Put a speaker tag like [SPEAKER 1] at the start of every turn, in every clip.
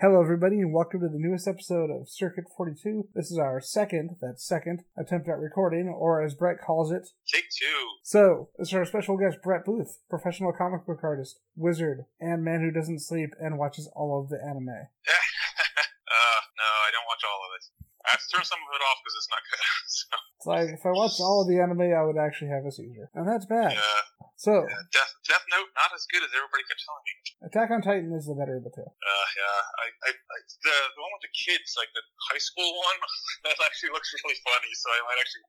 [SPEAKER 1] Hello, everybody, and welcome to the newest episode of Circuit 42. This is our second, that's second, attempt at recording, or as Brett calls it.
[SPEAKER 2] Take two.
[SPEAKER 1] So, this is our special guest, Brett Booth, professional comic book artist, wizard, and man who doesn't sleep and watches all of the anime.
[SPEAKER 2] uh, no, I don't watch all of it. I have to turn some of it off because it's not good.
[SPEAKER 1] It's like, if I watched all of the anime, I would actually have a seizure. And that's bad.
[SPEAKER 2] yeah,
[SPEAKER 1] So,
[SPEAKER 2] yeah, Death, Death Note, not as good as everybody kept telling me.
[SPEAKER 1] Attack on Titan is the better of the two.
[SPEAKER 2] Uh, yeah, I, I, I the, the one with the kids, like the high school one, that actually looks really funny. So I might actually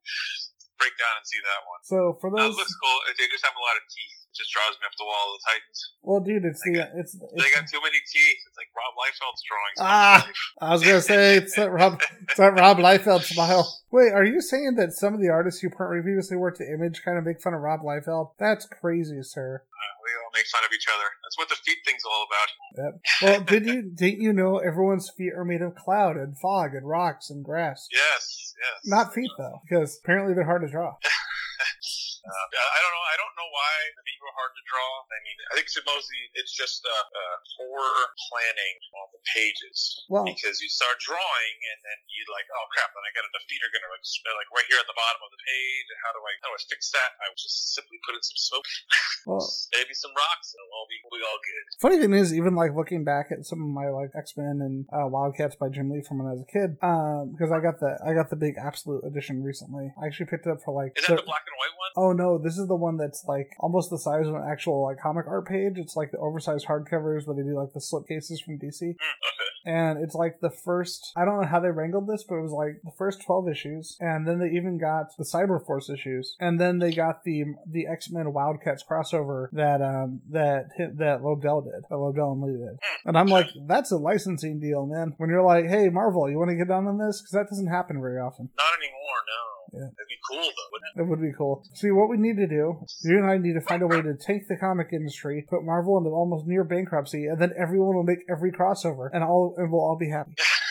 [SPEAKER 2] break down and see that one.
[SPEAKER 1] So, for those, That
[SPEAKER 2] looks cool. They just have a lot of teeth. It just draws me up the wall of the Titans.
[SPEAKER 1] Well, dude, it's the. It's,
[SPEAKER 2] They got too many teeth. It's like Rob Liefeld's drawings.
[SPEAKER 1] Ah! I was gonna say it's that Rob, it's that Rob Liefeld smile. Wait, are you saying that some of the artists who previously worked at Image kind of make fun of Rob Liefeld? That's crazy, sir.
[SPEAKER 2] Uh, we all make fun of each other. That's what the feet thing's all about.
[SPEAKER 1] Yep. Well, did you didn't you know everyone's feet are made of cloud and fog and rocks and grass?
[SPEAKER 2] Yes, yes.
[SPEAKER 1] Not feet though, because apparently they're hard to draw.
[SPEAKER 2] Uh, I don't know. I don't know why the feet were hard to draw. I mean, I think it's mostly it's just uh, uh, poor planning on the pages
[SPEAKER 1] Well,
[SPEAKER 2] because you start drawing and then you like, oh crap! Then I got a are gonna like like right here at the bottom of the page. And how do I how do I fix that? I would just simply put in some smoke,
[SPEAKER 1] well,
[SPEAKER 2] maybe some rocks, and it'll all be we'll be all good.
[SPEAKER 1] funny thing is, even like looking back at some of my like X Men and uh, Wildcats by Jim Lee from when I was a kid, um, because I got the I got the big Absolute edition recently. I actually picked it up for like.
[SPEAKER 2] Is that the black and white one?
[SPEAKER 1] Oh no, this is the one that's like almost the size of an actual like comic art page. It's like the oversized hardcovers where they do like the slipcases from DC.
[SPEAKER 2] Hmm, okay.
[SPEAKER 1] And it's like the first I don't know how they wrangled this, but it was like the first twelve issues. And then they even got the Cyber Force issues. And then they got the the X Men Wildcats crossover that um that hit that Lobdell did. That Lobdell and Lee did. And I'm like, that's a licensing deal, man. When you're like, hey Marvel, you want to get down on this? Because that doesn't happen very often.
[SPEAKER 2] Not anymore. No.
[SPEAKER 1] Yeah.
[SPEAKER 2] That'd be cool though, wouldn't it?
[SPEAKER 1] That would be cool. See, what we need to do, you and I need to find a way to take the comic industry, put Marvel into almost near bankruptcy, and then everyone will make every crossover, and all and we'll all be happy.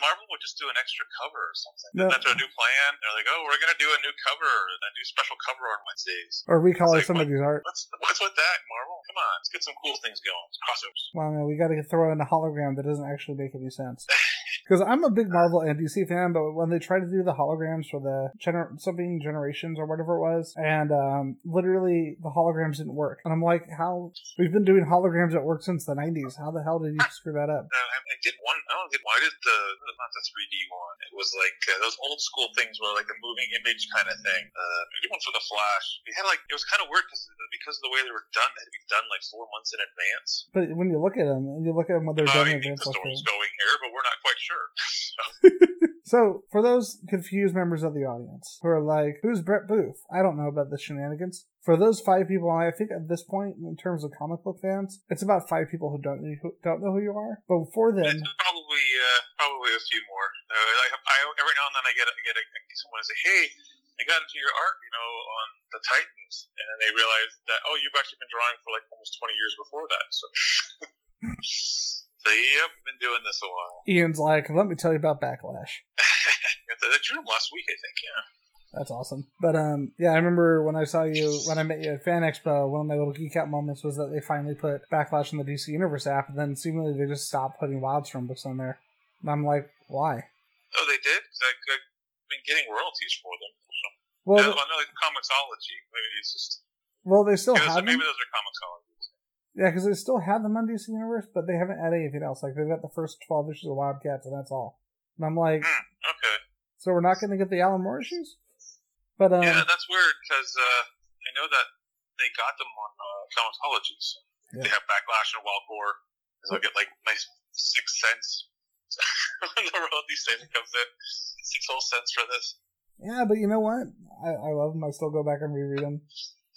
[SPEAKER 2] Marvel would just do an extra cover or something.
[SPEAKER 1] No.
[SPEAKER 2] Isn't that their new plan? They're like, oh, we're gonna do a new cover and new special cover on Wednesdays.
[SPEAKER 1] Or recolor
[SPEAKER 2] like,
[SPEAKER 1] somebody's art.
[SPEAKER 2] What's what's with that, Marvel? Come on, let's get some cool things going. Crossovers.
[SPEAKER 1] Well, man, we got to throw in a hologram that doesn't actually make any sense. Because I'm a big Marvel and DC fan, but when they tried to do the holograms for the gener- something generations or whatever it was, and um, literally the holograms didn't work, and I'm like, how? We've been doing holograms that work since the '90s. How the hell did you screw that up?
[SPEAKER 2] Uh, I, I did one. I don't get why did the not the 3D one. It was like uh, those old school things where like the moving image kind of thing. Uh, maybe one for the Flash. We had like it was kind of weird because because of the way they were done. They had to be done like four months in advance.
[SPEAKER 1] But when you look at them, you look at them when they're
[SPEAKER 2] Uh,
[SPEAKER 1] done
[SPEAKER 2] I
[SPEAKER 1] in advance.
[SPEAKER 2] the story's going here, but we're not quite sure.
[SPEAKER 1] So, for those confused members of the audience who are like, who's Brett Booth? I don't know about the shenanigans. For those five people, I think at this point, in terms of comic book fans, it's about five people who don't who don't know who you are. But before then,
[SPEAKER 2] It's probably uh, probably a few more. Uh, like I, every now and then I get a, get, a, I someone say, "Hey, I got into your art, you know, on the Titans," and then they realize that oh, you've actually been drawing for like almost twenty years before that. So, so yep, been doing this a while.
[SPEAKER 1] Ian's like, let me tell you about Backlash.
[SPEAKER 2] I drew them last week, I think. Yeah.
[SPEAKER 1] That's awesome. But um, yeah, I remember when I saw you when I met you at Fan Expo. One of my little geek out moments was that they finally put Backlash in the DC Universe app, and then seemingly they just stopped putting Wildstorm books on there. And I'm like, why?
[SPEAKER 2] Oh, they did. I, I've been getting royalties for them. So,
[SPEAKER 1] Well,
[SPEAKER 2] I, I know like Comixology. Maybe it's just
[SPEAKER 1] well, they still
[SPEAKER 2] yeah,
[SPEAKER 1] have them.
[SPEAKER 2] maybe those are Comixologies.
[SPEAKER 1] Yeah, because they still have them on DC Universe, but they haven't added anything else. Like they've got the first twelve issues of Wildcats, and that's all. And I'm like,
[SPEAKER 2] Hmm, okay.
[SPEAKER 1] so we're not going to get the Alan Moore issues? But um,
[SPEAKER 2] Yeah, that's weird because uh, I know that they got them on uh. So
[SPEAKER 1] Yeah.
[SPEAKER 2] They have Backlash and Wildcore. So I'll get like my six cents when the royalty statement comes in. Six whole cents for this.
[SPEAKER 1] yeah, but you know what? I, I love them. I still go back and reread them.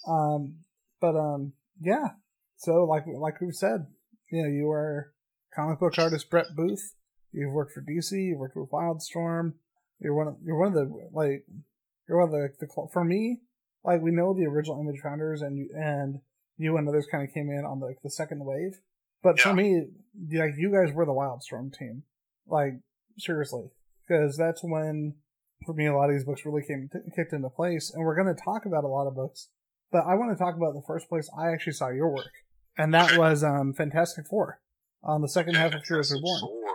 [SPEAKER 1] Um, but um, yeah. So like like we've said, you know, you are comic book artist Brett Booth. You've worked for DC. You've worked with Wildstorm. You're one of you're one of the like you're one of the, the for me like we know the original Image founders and you and you and others kind of came in on like the second wave. But for me, like you guys were the Wildstorm team, like seriously, because that's when for me a lot of these books really came t- kicked into place. And we're going to talk about a lot of books, but I want to talk about the first place I actually saw your work, and that was um Fantastic Four. on the second half of Heroes Reborn.
[SPEAKER 2] Four.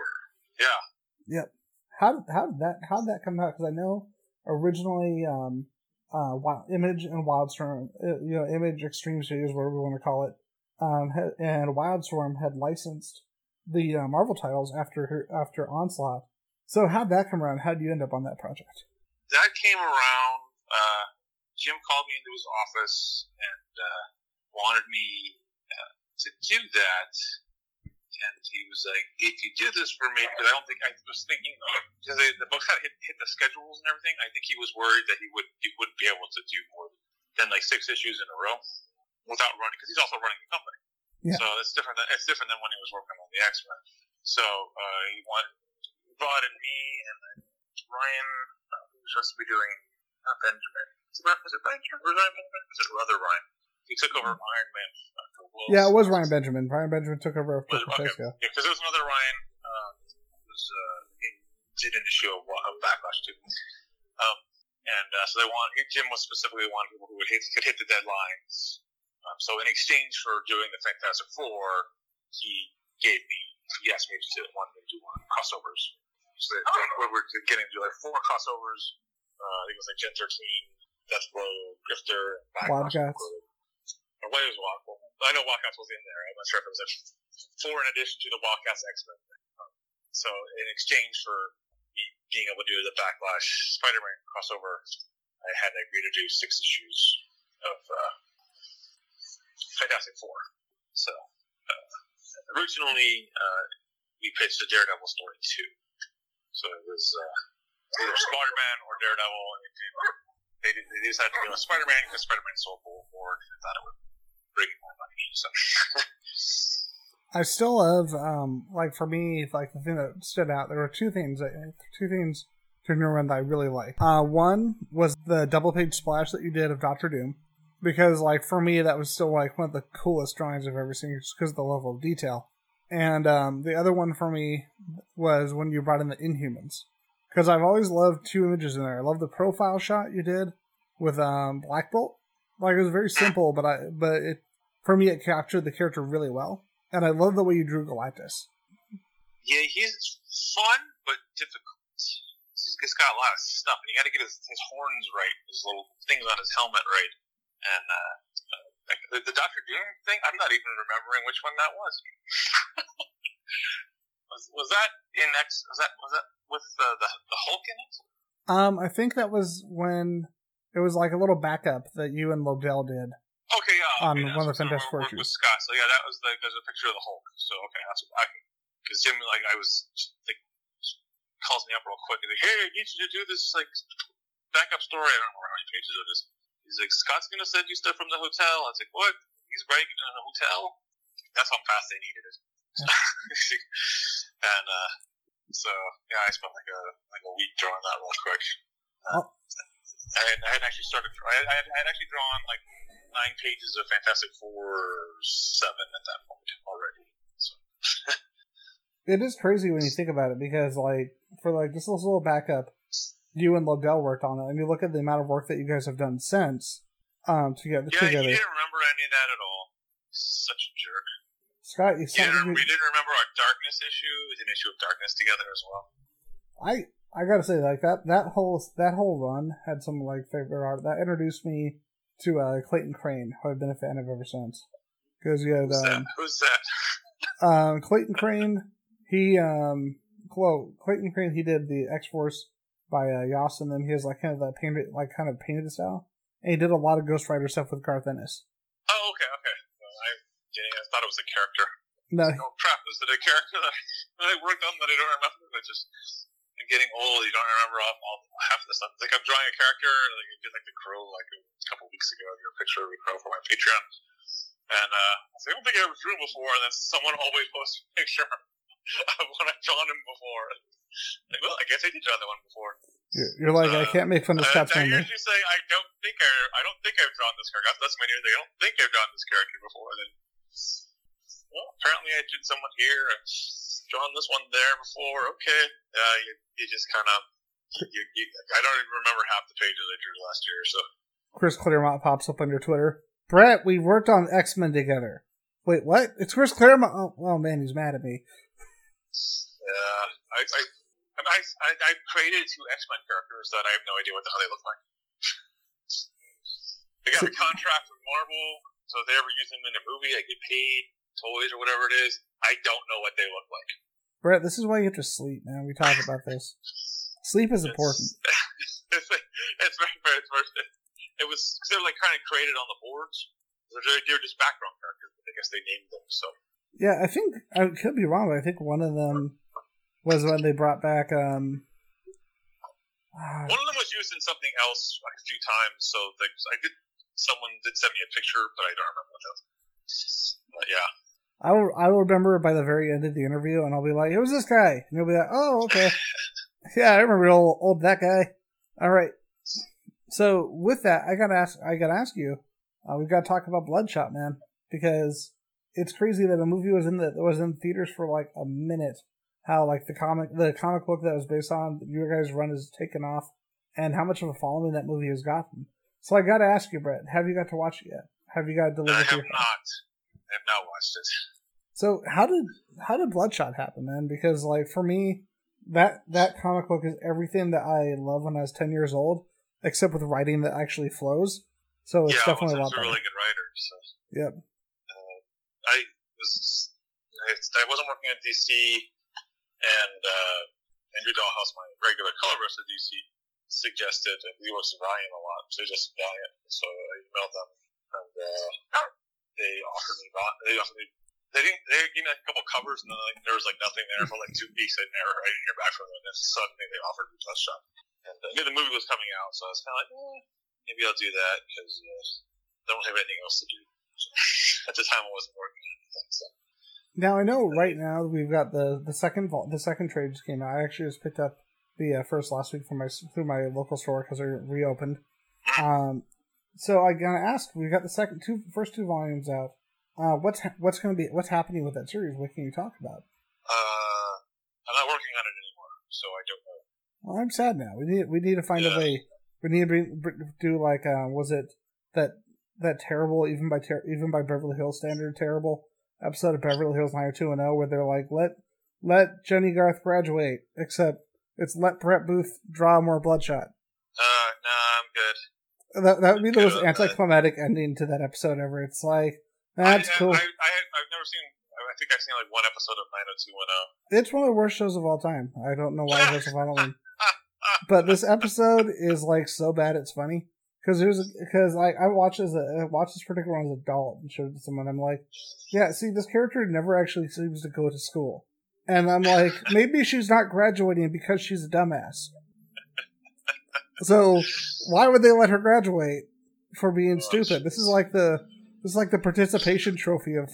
[SPEAKER 2] Yeah. Yep.
[SPEAKER 1] How did, how did that how did that come out? Because I know originally um, uh, Image and Wildstorm, uh, you know, Image Extreme Studios, whatever we want to call it, um, and Wildstorm had licensed the uh, Marvel titles after after Onslaught. So how'd that come around? How did you end up on that project?
[SPEAKER 2] That came around. Uh, Jim called me into his office and uh, wanted me uh, to do that. And he was like, "If you do this for me, because I don't think I was thinking because the books had hit, hit the schedules and everything. I think he was worried that he would he wouldn't be able to do more than like six issues in a row without running because he's also running the company.
[SPEAKER 1] Yeah.
[SPEAKER 2] So it's different. Than, it's different than when he was working on the X Men. So uh, he wanted brought in me and then Ryan, uh, who was supposed to be doing uh, Benjamin. Was it, Benjamin? Was it Ryan Benjamin? Was it other Ryan? He took over Iron Man. Uh, a couple of-
[SPEAKER 1] Yeah, it was Ryan Benjamin. Ryan Benjamin took over after
[SPEAKER 2] Was it- okay.
[SPEAKER 1] Francesco.
[SPEAKER 2] Yeah, because there was another Ryan. Uh, who was uh, he did an issue of, of Backlash too. Um, and uh, so they want Jim was specifically one people who would hit, could hit the deadlines. Um, so in exchange for doing the Fantastic Four, he gave me he asked me to want me to do one crossovers. So they, we we're getting to do like four crossovers. Uh, I think it was like Gen 13, Deathblow, Grifter, and Backlash.
[SPEAKER 1] Wildcats.
[SPEAKER 2] Or is Wildcats? I know Wildcats was in there. I'm not sure if it was a four in addition to the Wildcats X Men. So in exchange for me being able to do the Backlash Spider-Man crossover, I had to agree to do six issues of uh, Fantastic Four. So uh, originally uh, we pitched a Daredevil story too. So it was uh, either Spider-Man or Daredevil. And they, they decided to go with Spider-Man because Spider-Man sold more and thought it would bring in more money. So
[SPEAKER 1] I still love, um, like for me, like the thing that stood out. There were two things, two things to remember that I really like. Uh, one was the double page splash that you did of Doctor Doom, because like for me that was still like one of the coolest drawings I've ever seen, just because of the level of detail. And um, the other one for me was when you brought in the Inhumans, because I've always loved two images in there. I love the profile shot you did with um, Black Bolt. Like it was very simple, but I but it for me it captured the character really well. And I love the way you drew Galactus.
[SPEAKER 2] yeah, he's fun but difficult. He's got a lot of stuff, and you got to get his, his horns right, his little things on his helmet right, and uh, uh, the, the Doctor Doom thing. I'm not even remembering which one that was. was was that in X? Was that was that with uh, the the Hulk in it?
[SPEAKER 1] Um, I think that was when it was like a little backup that you and Lobdell did.
[SPEAKER 2] Okay, yeah.
[SPEAKER 1] On
[SPEAKER 2] okay,
[SPEAKER 1] one of the Fantastic Four
[SPEAKER 2] with. Scott. So yeah, that was like there's a picture of the Hulk. So okay, that's what I because Jim like I was like calls me up real quick and like, hey, I need you to do this like backup story. I don't know how many pages of this. He's like, Scott's gonna send you stuff from the hotel. I was like, what? He's writing it in a hotel? That's how fast they needed it. and uh, so yeah, I spent like a like a week drawing that real quick. Uh,
[SPEAKER 1] Oh.
[SPEAKER 2] I, had, I had actually started. I had, I had, actually drawn like nine pages of Fantastic Four seven at that point already. So
[SPEAKER 1] It is crazy when you think about it because, like, for like just a little backup, you and Lobdell worked on it, and you look at the amount of work that you guys have done since um, to get
[SPEAKER 2] yeah,
[SPEAKER 1] together.
[SPEAKER 2] he didn't remember any of that at all. Such a jerk.
[SPEAKER 1] Scott, you sent
[SPEAKER 2] didn't, we didn't remember our darkness issue. We did an issue of darkness together as well.
[SPEAKER 1] I I gotta say, like that that whole that whole run had some like favorite art that introduced me to uh, Clayton Crain, who I've been a fan of ever since. Because you had
[SPEAKER 2] Who's that?
[SPEAKER 1] um,
[SPEAKER 2] Who's that?
[SPEAKER 1] um, Clayton Crain. He um, Clo- Clayton Crain. He did the X Force by uh, Yost, and then he has like kind of that painted, like kind of painted style. And he did a lot of Ghost Rider stuff with Garth Ennis.
[SPEAKER 2] Oh, okay, okay. Well, I, yeah, I thought it was a character.
[SPEAKER 1] No,
[SPEAKER 2] Oh crap! Is it a character that, that I worked on that I don't remember? I just I'm getting old. You don't remember all, all half of the stuff. It's like I'm drawing a character, like I did like the crow like a couple weeks ago. I drew a picture of the crow for my Patreon, and uh, I I don't think I ever drew before. And then someone always posts a picture of when I've drawn him before. Like, well, I guess I did draw that one before.
[SPEAKER 1] you're, like I can't make fun of
[SPEAKER 2] Uh,
[SPEAKER 1] Scott's
[SPEAKER 2] I
[SPEAKER 1] memory.
[SPEAKER 2] usually say I don't think I I don't think I've drawn this character. That's my new thing. I don't think I've drawn this character before. Then, well, apparently I did someone here and drawn this one there before. Okay, uh, you, you just kind of. I don't even remember half the pages I drew last year. So
[SPEAKER 1] Chris Claremont pops up on your Twitter. Brett, we worked on X Men together. Wait, what? It's Chris Claremont. Oh, oh man, he's mad at me.
[SPEAKER 2] Yeah, I, I, I, I, I created two X Men characters that I have no idea what the hell they look like. They got a contract with Marvel, so if they ever use them in a movie, I get paid toys or whatever it is. I don't know what they look like.
[SPEAKER 1] Brett, this is why you have to sleep, man. We talk about this. Sleep is important.
[SPEAKER 2] It's, it's, very, very, it's very, it was because they're like kind of created on the boards. They're, they're just background characters. But I guess they named them so.
[SPEAKER 1] Yeah, I think I could be wrong, but I think one of them was when they brought back. um ah,
[SPEAKER 2] One of them was used in something else like a few times. So they, I did. Someone did send me a picture, but I don't remember what that. was. But yeah,
[SPEAKER 1] I will. I will remember by the very end of the interview, and I'll be like, "It was this guy," and you'll be like, "Oh, okay, yeah, I remember old, old that guy." All right. So with that, I gotta ask. I gotta ask you. Uh, we've got to talk about Bloodshot, man, because it's crazy that a movie was in the was in theaters for like a minute. How like the comic the comic book that was based on your guys' run is taken off, and how much of a following that movie has gotten. So I gotta ask you, Brett, have you got to watch it yet? Have you got to
[SPEAKER 2] I
[SPEAKER 1] deliver to
[SPEAKER 2] have not. I have not watched it.
[SPEAKER 1] So how did how did Bloodshot happen, man? Because like for me, that that comic book is everything that I love when I was ten years old, except with writing that actually flows. So it's
[SPEAKER 2] yeah,
[SPEAKER 1] definitely a lot
[SPEAKER 2] he's a really good writer. So
[SPEAKER 1] Yep.
[SPEAKER 2] uh, I was just, I wasn't working at DC, and uh, Andrew Dalhouse, my regular colorist at DC, suggested, and we worked with Ryan a lot, just buy it. So I emailed them, and uh, they offered me, they offered me. They didn't. They gave me like a couple covers, and then like, there was like nothing there for like two weeks. I never, I didn't hear back from them. And then suddenly they offered me Bloodshot, and I knew the movie was coming out, so I was kind of like, eh, maybe I'll do that because uh, I don't have anything else to do. At the time, I wasn't working on anything. So
[SPEAKER 1] Now I know right now we've got the the second vault, the second trade just came out. I actually just picked up the uh, first last week from my through my local store because they're reopened. Um, so I gotta ask, we got the second two first two volumes out. Uh, what's ha- what's gonna be what's happening with that series? What can you talk about?
[SPEAKER 2] uh, I'm not working on it anymore, so I don't know.
[SPEAKER 1] Well, I'm sad now. We need we need to find
[SPEAKER 2] Yeah.
[SPEAKER 1] a way. We need to do like uh, was it that that terrible even by ter- even by Beverly Hills standard terrible episode of Beverly Hills 90210 where they're like let let Jennie Garth graduate except it's let Brett Booth draw more bloodshot.
[SPEAKER 2] Uh, nah, I'm good.
[SPEAKER 1] That that would be the most anticlimactic ending to that episode ever. It's like that's
[SPEAKER 2] I,
[SPEAKER 1] cool.
[SPEAKER 2] I, I, I've never seen. I think I've seen like one episode of 90210.
[SPEAKER 1] It's one of the worst shows of all time. I don't know why it has a one. but this episode is like so bad it's funny because there's because I I watched as a I watched this particular one as an adult and showed it to someone. I'm like, yeah, see, this character never actually seems to go to school, and I'm like, maybe she's not graduating because she's a dumbass. So why would they let her graduate for being oh, stupid? This is like the is like the participation trophy of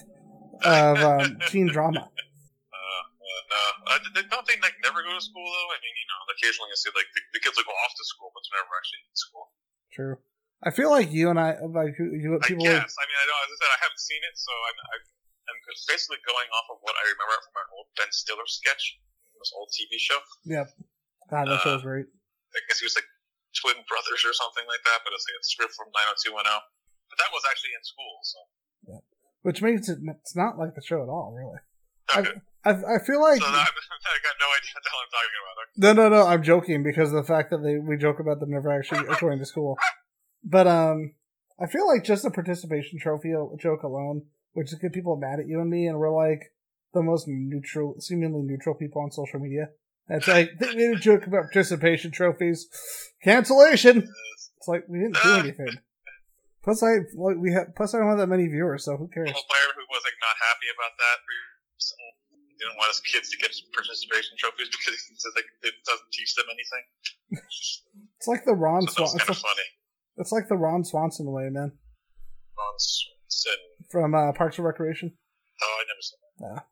[SPEAKER 1] of um, teen drama.
[SPEAKER 2] Uh, uh, no, uh, they- don't they like never go to school though? I mean, you know, occasionally you see like the, the kids will go off to school, but they're never actually in school.
[SPEAKER 1] True. I feel like you and I, like you, you
[SPEAKER 2] I
[SPEAKER 1] people.
[SPEAKER 2] guess. I mean, I don't. As I said, I haven't seen it, so I'm, I'm, basically going off of what I remember from our old Ben Stiller sketch, this old TV show.
[SPEAKER 1] Yep. God, that show was great.
[SPEAKER 2] I guess he was like twin brothers or something like that, but it's like a script from 90210. But that was actually in school, so.
[SPEAKER 1] Which makes it it's not like the show at all, really.
[SPEAKER 2] Okay.
[SPEAKER 1] I I feel like
[SPEAKER 2] so I got no idea what the hell I'm talking about. Okay.
[SPEAKER 1] no no no I'm joking because of the fact that they we joke about them never actually going to school, but um I feel like just the participation trophy joke alone, which is get people mad at you and me, and we're like the most neutral, seemingly neutral people on social media. It's like they made a joke about participation trophies, cancellation. It's like we didn't do anything. Plus, I we have plus I don't have that many viewers, so who cares?
[SPEAKER 2] Player who was like not happy about that. He didn't want his kids to get participation trophies because he says like it doesn't teach them anything.
[SPEAKER 1] It's like the Ron
[SPEAKER 2] So that was kind
[SPEAKER 1] It's
[SPEAKER 2] of
[SPEAKER 1] like,
[SPEAKER 2] funny.
[SPEAKER 1] it's like the Ron Swanson way, man,
[SPEAKER 2] Ron Swanson.
[SPEAKER 1] from uh, Parks and Recreation.
[SPEAKER 2] Oh, I never saw that.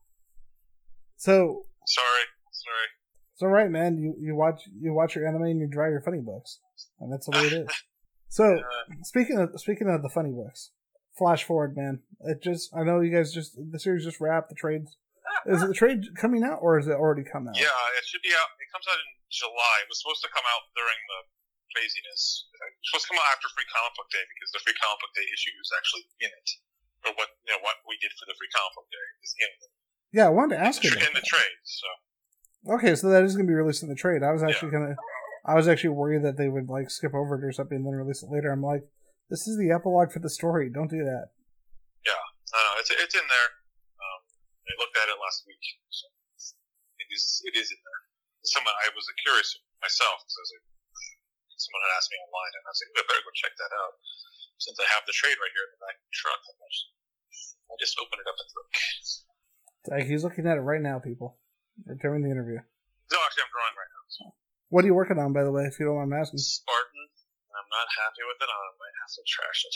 [SPEAKER 1] So
[SPEAKER 2] Sorry, sorry.
[SPEAKER 1] it's all right, man. You you watch you watch your anime and you draw your funny books, and that's the way it is. So
[SPEAKER 2] Uh,
[SPEAKER 1] speaking of speaking of the funny books, flash forward, man. It just I know you guys just the series just wrapped. The trades is it the trade coming out or is it already come out?
[SPEAKER 2] yeah, it should be out. It comes out in July. It was supposed to come out during the craziness. It was supposed to come out after Free Comic Book Day because the Free Comic Book Day issue is actually in it. or what you know what we did for the free comic book day is in, it.
[SPEAKER 1] Yeah, I wanted to ask you.
[SPEAKER 2] in the trade. So
[SPEAKER 1] Okay, so that is going to be released in the trade. I was actually gonna, I was actually worried that they would like skip over it or something and then release it later. I'm like, this is the epilogue for the story. Don't do that.
[SPEAKER 2] uh, it's it's in there. Um, I looked at it last week. So it is it is in there. Someone I was curious myself because I was like, someone had asked me online, and I was like, I better go check that out. Since I have the trade right here in the back of the truck, I just, I just open it up and look.
[SPEAKER 1] Like he's looking at it right now, people. During the interview.
[SPEAKER 2] No, actually, I'm drawing right now. So.
[SPEAKER 1] What are you working on, by the way? If you don't mind me asking.
[SPEAKER 2] Spartan. I'm not happy with it. I might have to trash it.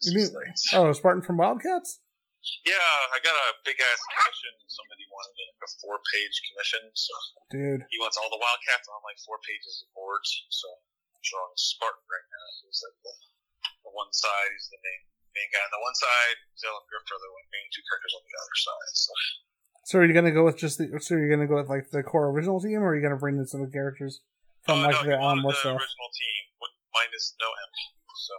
[SPEAKER 1] You mean, oh, Spartan from Wildcats?
[SPEAKER 2] Yeah, I got a big ass commission. Somebody wanted like a four page commission, so
[SPEAKER 1] Dude,
[SPEAKER 2] he wants all the Wildcats on like four pages of boards. So I'm drawing Spartan right now. He's like the, the one side, he's the main main guy on the one side, Zell and Grifter are the main two characters on the other side. So
[SPEAKER 1] so are you gonna go with just the? So are you gonna go with like the core original team, or are you gonna bring in some of the characters from
[SPEAKER 2] Oh,
[SPEAKER 1] like
[SPEAKER 2] no,
[SPEAKER 1] the
[SPEAKER 2] he
[SPEAKER 1] Alan
[SPEAKER 2] the original team with minus no M. So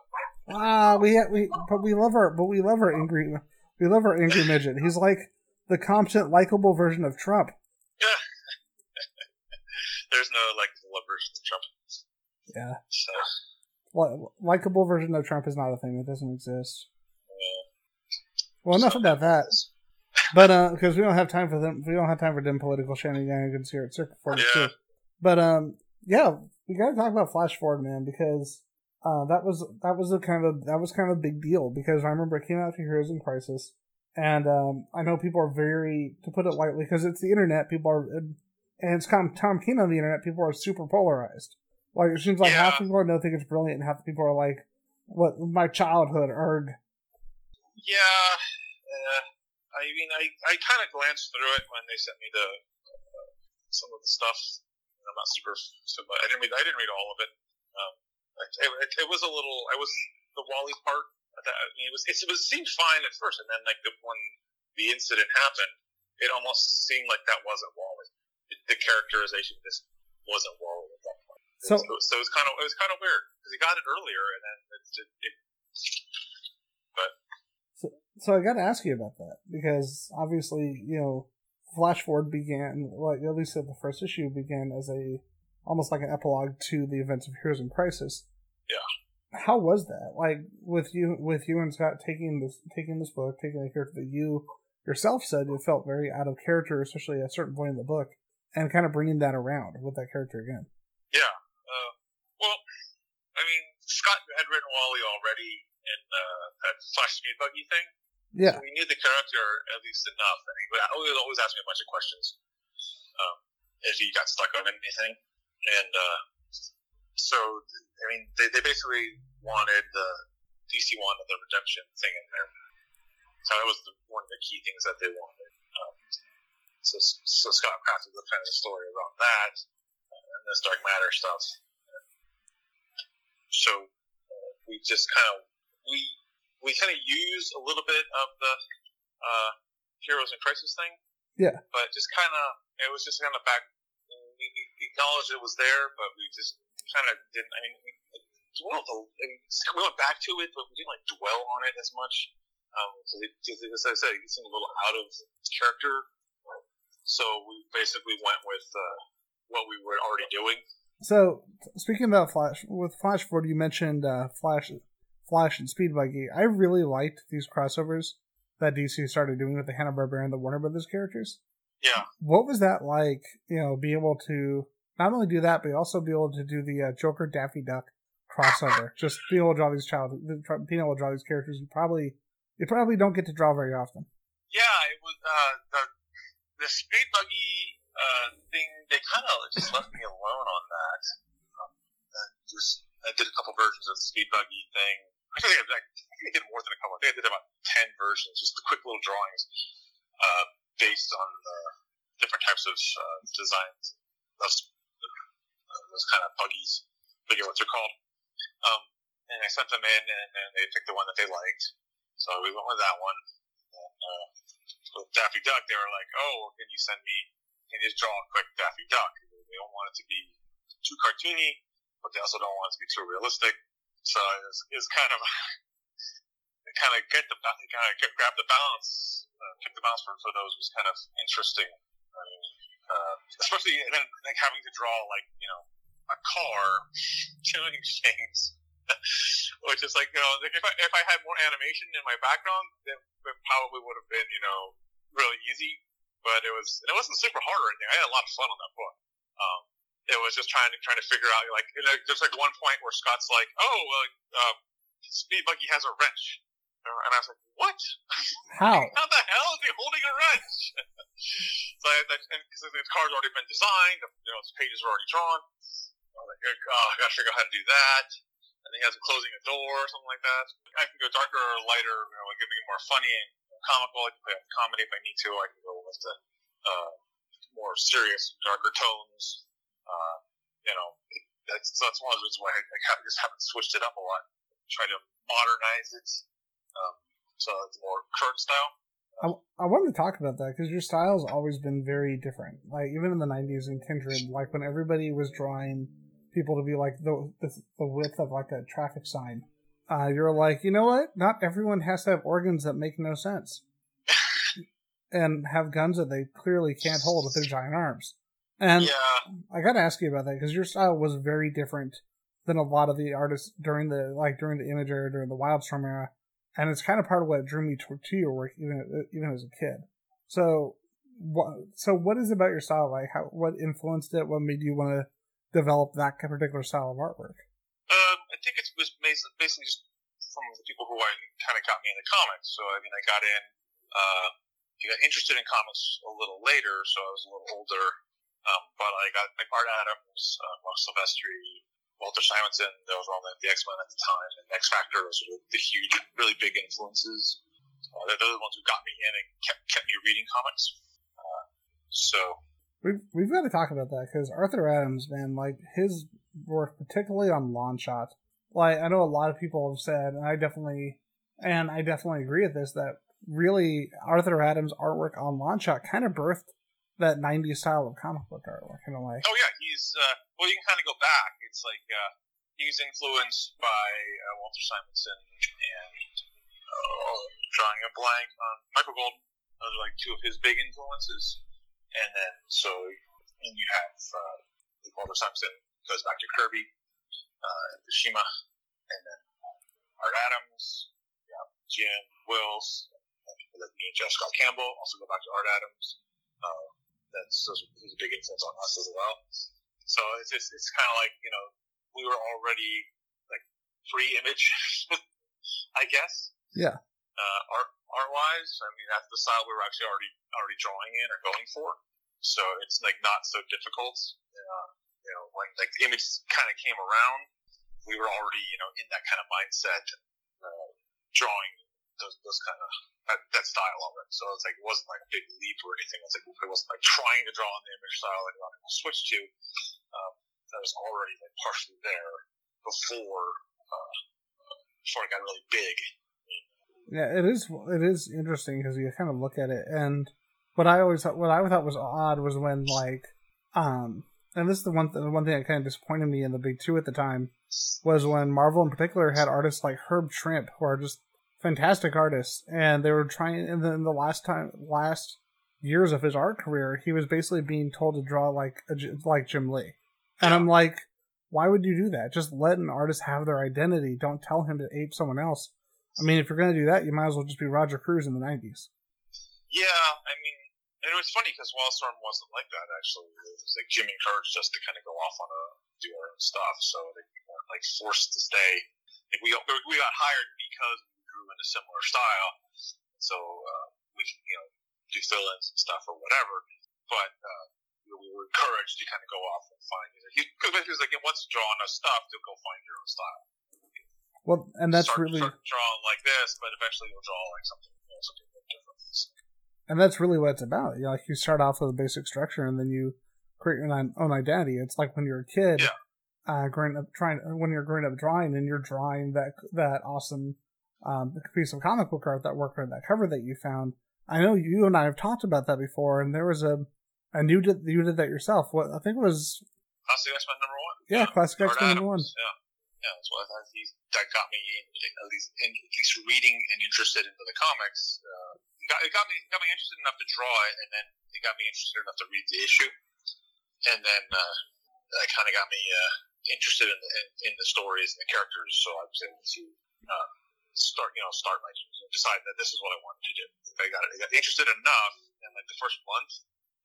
[SPEAKER 1] Ah, we we but we love our but we love our angry we love our angry midget. He's like the competent, likable version of Trump.
[SPEAKER 2] yeah, there's no like love version of Trump.
[SPEAKER 1] Yeah,
[SPEAKER 2] So
[SPEAKER 1] Li- likable version of Trump is not a thing. It doesn't exist.
[SPEAKER 2] uh,
[SPEAKER 1] Well, enough about that. But uh, because we don't have time for them, we don't have time for them political shenanigans here at Circuit Forty Two.
[SPEAKER 2] Yeah.
[SPEAKER 1] But um, yeah, we got to talk about Flash Forward, man, because uh, that was that was a kind of that was kind of a big deal because I remember it came out to Heroes in Crisis, and um, I know people are very, to put it lightly, because it's the internet. People are, and it's Tom Tom King on the internet. People are super polarized. Like it seems like half the people I know think it's brilliant, and half the people are like, "What my childhood erg."
[SPEAKER 2] Yeah, uh, I mean, I, I kind of glanced through it when they sent me the uh, some of the stuff. I'm not super, super I didn't read. I didn't read all of it. Um, it, it, it was a little. I was the Wally part. That, I mean, it was. It, was seemed fine at first, and then like the, when the incident happened, it almost seemed like that wasn't Wally. It, the characterization just wasn't Wally at that point.
[SPEAKER 1] So
[SPEAKER 2] So, so it was kind of it was kind of weird because he got it earlier, and then it, it, it
[SPEAKER 1] So, so I got to ask you about that because obviously, you know, Flash Forward began, like at least at the first issue, began as a almost like an epilogue to the events of Heroes in Crisis.
[SPEAKER 2] Yeah.
[SPEAKER 1] How was that? Like with you, with you and Scott taking this, taking this book, taking a character that you yourself said it felt very out of character, especially at a certain point in the book, and kind of bringing that around with that character again.
[SPEAKER 2] Yeah. Uh, well, I mean, Scott had written Wally already in uh, that Flash Speed Buggy thing.
[SPEAKER 1] Yeah.
[SPEAKER 2] We knew the character at least enough. And he would always, ask me a bunch of questions um, if he got stuck on anything. And uh, so, I mean, they, they basically wanted the DC wanted the redemption thing in there. So that was the, one of the key things that they wanted. Um, so, so Scott crafted the kind of story around that and this dark matter stuff. So uh, we just kind of we we kind of use a little bit of the uh, heroes in crisis thing.
[SPEAKER 1] Yeah.
[SPEAKER 2] But just kind of it was just kind of back. We, we acknowledged it was there, but we just kind of didn't. I mean, we, dwelled I mean, we went back to it, but we didn't like dwell on it as much. Um, it, as I said, it seemed a little out of character. So we basically went with uh, what we were already doing.
[SPEAKER 1] So speaking about Flash, with Flash Forward, you mentioned uh, Flash, Flash and Speed Buggy. I really liked these crossovers that DC started doing with the Hanna Barbera and the Warner Brothers characters.
[SPEAKER 2] Yeah.
[SPEAKER 1] What was that like? You know, be able to not only do that, but also be able to do the uh, Joker Daffy Duck crossover. Just being able to draw these child, being able to draw these characters you probably you probably don't get to draw very often.
[SPEAKER 2] Yeah, it was uh, the the speed buggy uh, thing. They kind of just left me alone on that. Um, just I did a couple versions of the speed buggy thing. I think I, did more than a couple. I think I did about ten versions, just the quick little drawings uh, based on uh, different types of uh, designs. Those uh, those kind of buggies, forget what they're called. Um, and I sent them in, and, and they picked the one that they liked. So we went with that one. And, uh, with Daffy Duck, they were like, "Oh, can you send me? Can you just draw a quick Daffy Duck? They don't want it to be too cartoony, but they also don't want it to be too realistic." So it's, kind of kind of get the kind of get, grab the balance, uh, keep the balance for, for those was kind of interesting. I mean, uh, especially then like having to draw like you know a car doing things, which is like you know like if I if I had more animation in my background, then it probably would have been you know really easy. But it was it wasn't super hard or anything. I had a lot of fun on that book. Um, it was just trying to trying to figure out like you know, there's like one point where Scott's like, oh, well, uh, Speed Buggy has a wrench. And I was like, what?
[SPEAKER 1] How?
[SPEAKER 2] How the hell is he holding a wrench? so I, because the car's already been designed, you know, his pages are already drawn. I was like, oh, I gotta figure out how to do that. He has a closing a door or something like that. I can go darker or lighter, you know, like it more funny and comical. I can play comedy if I need to. I can go with the uh, more serious, darker tones. Uh, you know, that's that's one of the reasons why I, I just haven't switched it up a lot. Try to modernize it um, so it's more current style.
[SPEAKER 1] I, I wanted to talk about that because your style's always been very different. Like even in the '90s in Kindred, like when everybody was drawing people to be like the the, the width of like a traffic sign, uh, you're like, you know what? Not everyone has to have organs that make no sense, and have guns that they clearly can't hold with their giant arms. And
[SPEAKER 2] yeah.
[SPEAKER 1] I got to ask you about that because your style was very different than a lot of the artists during the like during the Image era, during the Wildstorm era and it's kind of part of what drew me to, to your work, even even as a kid. So, what so what is it about your style like? How what influenced it? What made you want to develop that particular style of artwork?
[SPEAKER 2] Um, I think it was basically just from the people who I kind of got me into comics. So I mean, I got in, uh, I got interested in comics a little later, so I was a little older. Um, but I got like Art Adams, uh, Marc Silvestri, Walter Simonson, those were all the, X Men at the time, and X Factor was sort of the huge, really big influences. Uh, they're the ones who got me in and kept kept me reading comics. Uh, so
[SPEAKER 1] we've we've got to talk about that because Arthur Adams, man, like his work, particularly on Longshot. Like I know a lot of people have said, and I definitely, and I definitely agree with this that really Arthur Adams' artwork on Longshot kind of birthed that 90s style of comic book artwork in a way.
[SPEAKER 2] Oh yeah, he's uh, well. You can kind of go back. It's like uh, he's influenced by uh, Walter Simonson and uh, drawing a blank on Michael Golden. Those are like two of his big influences. And then so and you have uh, Walter Simonson goes back to Kirby, uh, and then Art Adams, yeah, Jim Whilce, like me and Jeff Scott Campbell also go back to Art Adams. Uh, that's he's a big influence on us as well. So it's just it's kind of like you know we were already like free image, I guess.
[SPEAKER 1] Yeah.
[SPEAKER 2] Uh, art art wise, I mean that's the style we were actually already already drawing in or going for. So it's like not so difficult. Uh, you know, like like the image kind of came around. We were already you know in that kind of mindset, uh, drawing those those kind of that, that style of it. So it's like it wasn't like a big leap or anything. It's like it wasn't like trying to draw on the image style like I to switch to. Um, that was already like partially there before uh, before it got really big.
[SPEAKER 1] Yeah, it is. It is interesting because you kind of look at it, and what I always thought, what I thought was odd was when like, um, and this is the one th- the one thing that kind of disappointed me in the big two at the time was when Marvel in particular had artists like Herb Trimpe who are just fantastic artist, and they were trying. And then the last time, last years of his art career, he was basically being told to draw like a, like Jim Lee, and I'm like, why would you do that? Just let an artist have their identity. Don't tell him to ape someone else. I mean, if you're gonna do that, you might as well just be Roger Cruz in the '90s.
[SPEAKER 2] Yeah, I mean, it was funny because Wildstorm wasn't like that. Actually, it was like Jim encouraged us to kind of go off on a do our own stuff, so that we weren't like forced to stay. Like we we got hired because in a similar style. So uh, we can, you know, do fill-ins and stuff or whatever. But uh, we were encouraged to kind of go off and find it. Because basically, like, once you draw enough stuff, you'll go find your own style.
[SPEAKER 1] Well, and that's
[SPEAKER 2] start,
[SPEAKER 1] really
[SPEAKER 2] start drawing like this, but eventually you'll draw like something, you know, something different.
[SPEAKER 1] And that's really what it's about. You know, like you start off with a basic structure, and then you create your own identity. It's like when you're a kid,
[SPEAKER 2] yeah.
[SPEAKER 1] uh, growing up trying when you're growing up drawing, and you're drawing that that awesome um, the piece of comic book art that worked on that cover that you found. I know you and I have talked about that before, and there was a and you did you did that yourself. What I think it was
[SPEAKER 2] Classic X Men number one.
[SPEAKER 1] Yeah, yeah. Classic X Men number one.
[SPEAKER 2] Yeah, yeah, that's what I, he, that got me in, in, at least in, at least reading and interested into the comics. Uh, it, got, it got me got me interested enough to draw it, and then it got me interested enough to read the issue, and then uh, that kind of got me uh, interested in, in, in the stories and the characters. So I was able to uh, start, you know, start my decide that this is what I wanted to do. I got I got interested enough in like the first month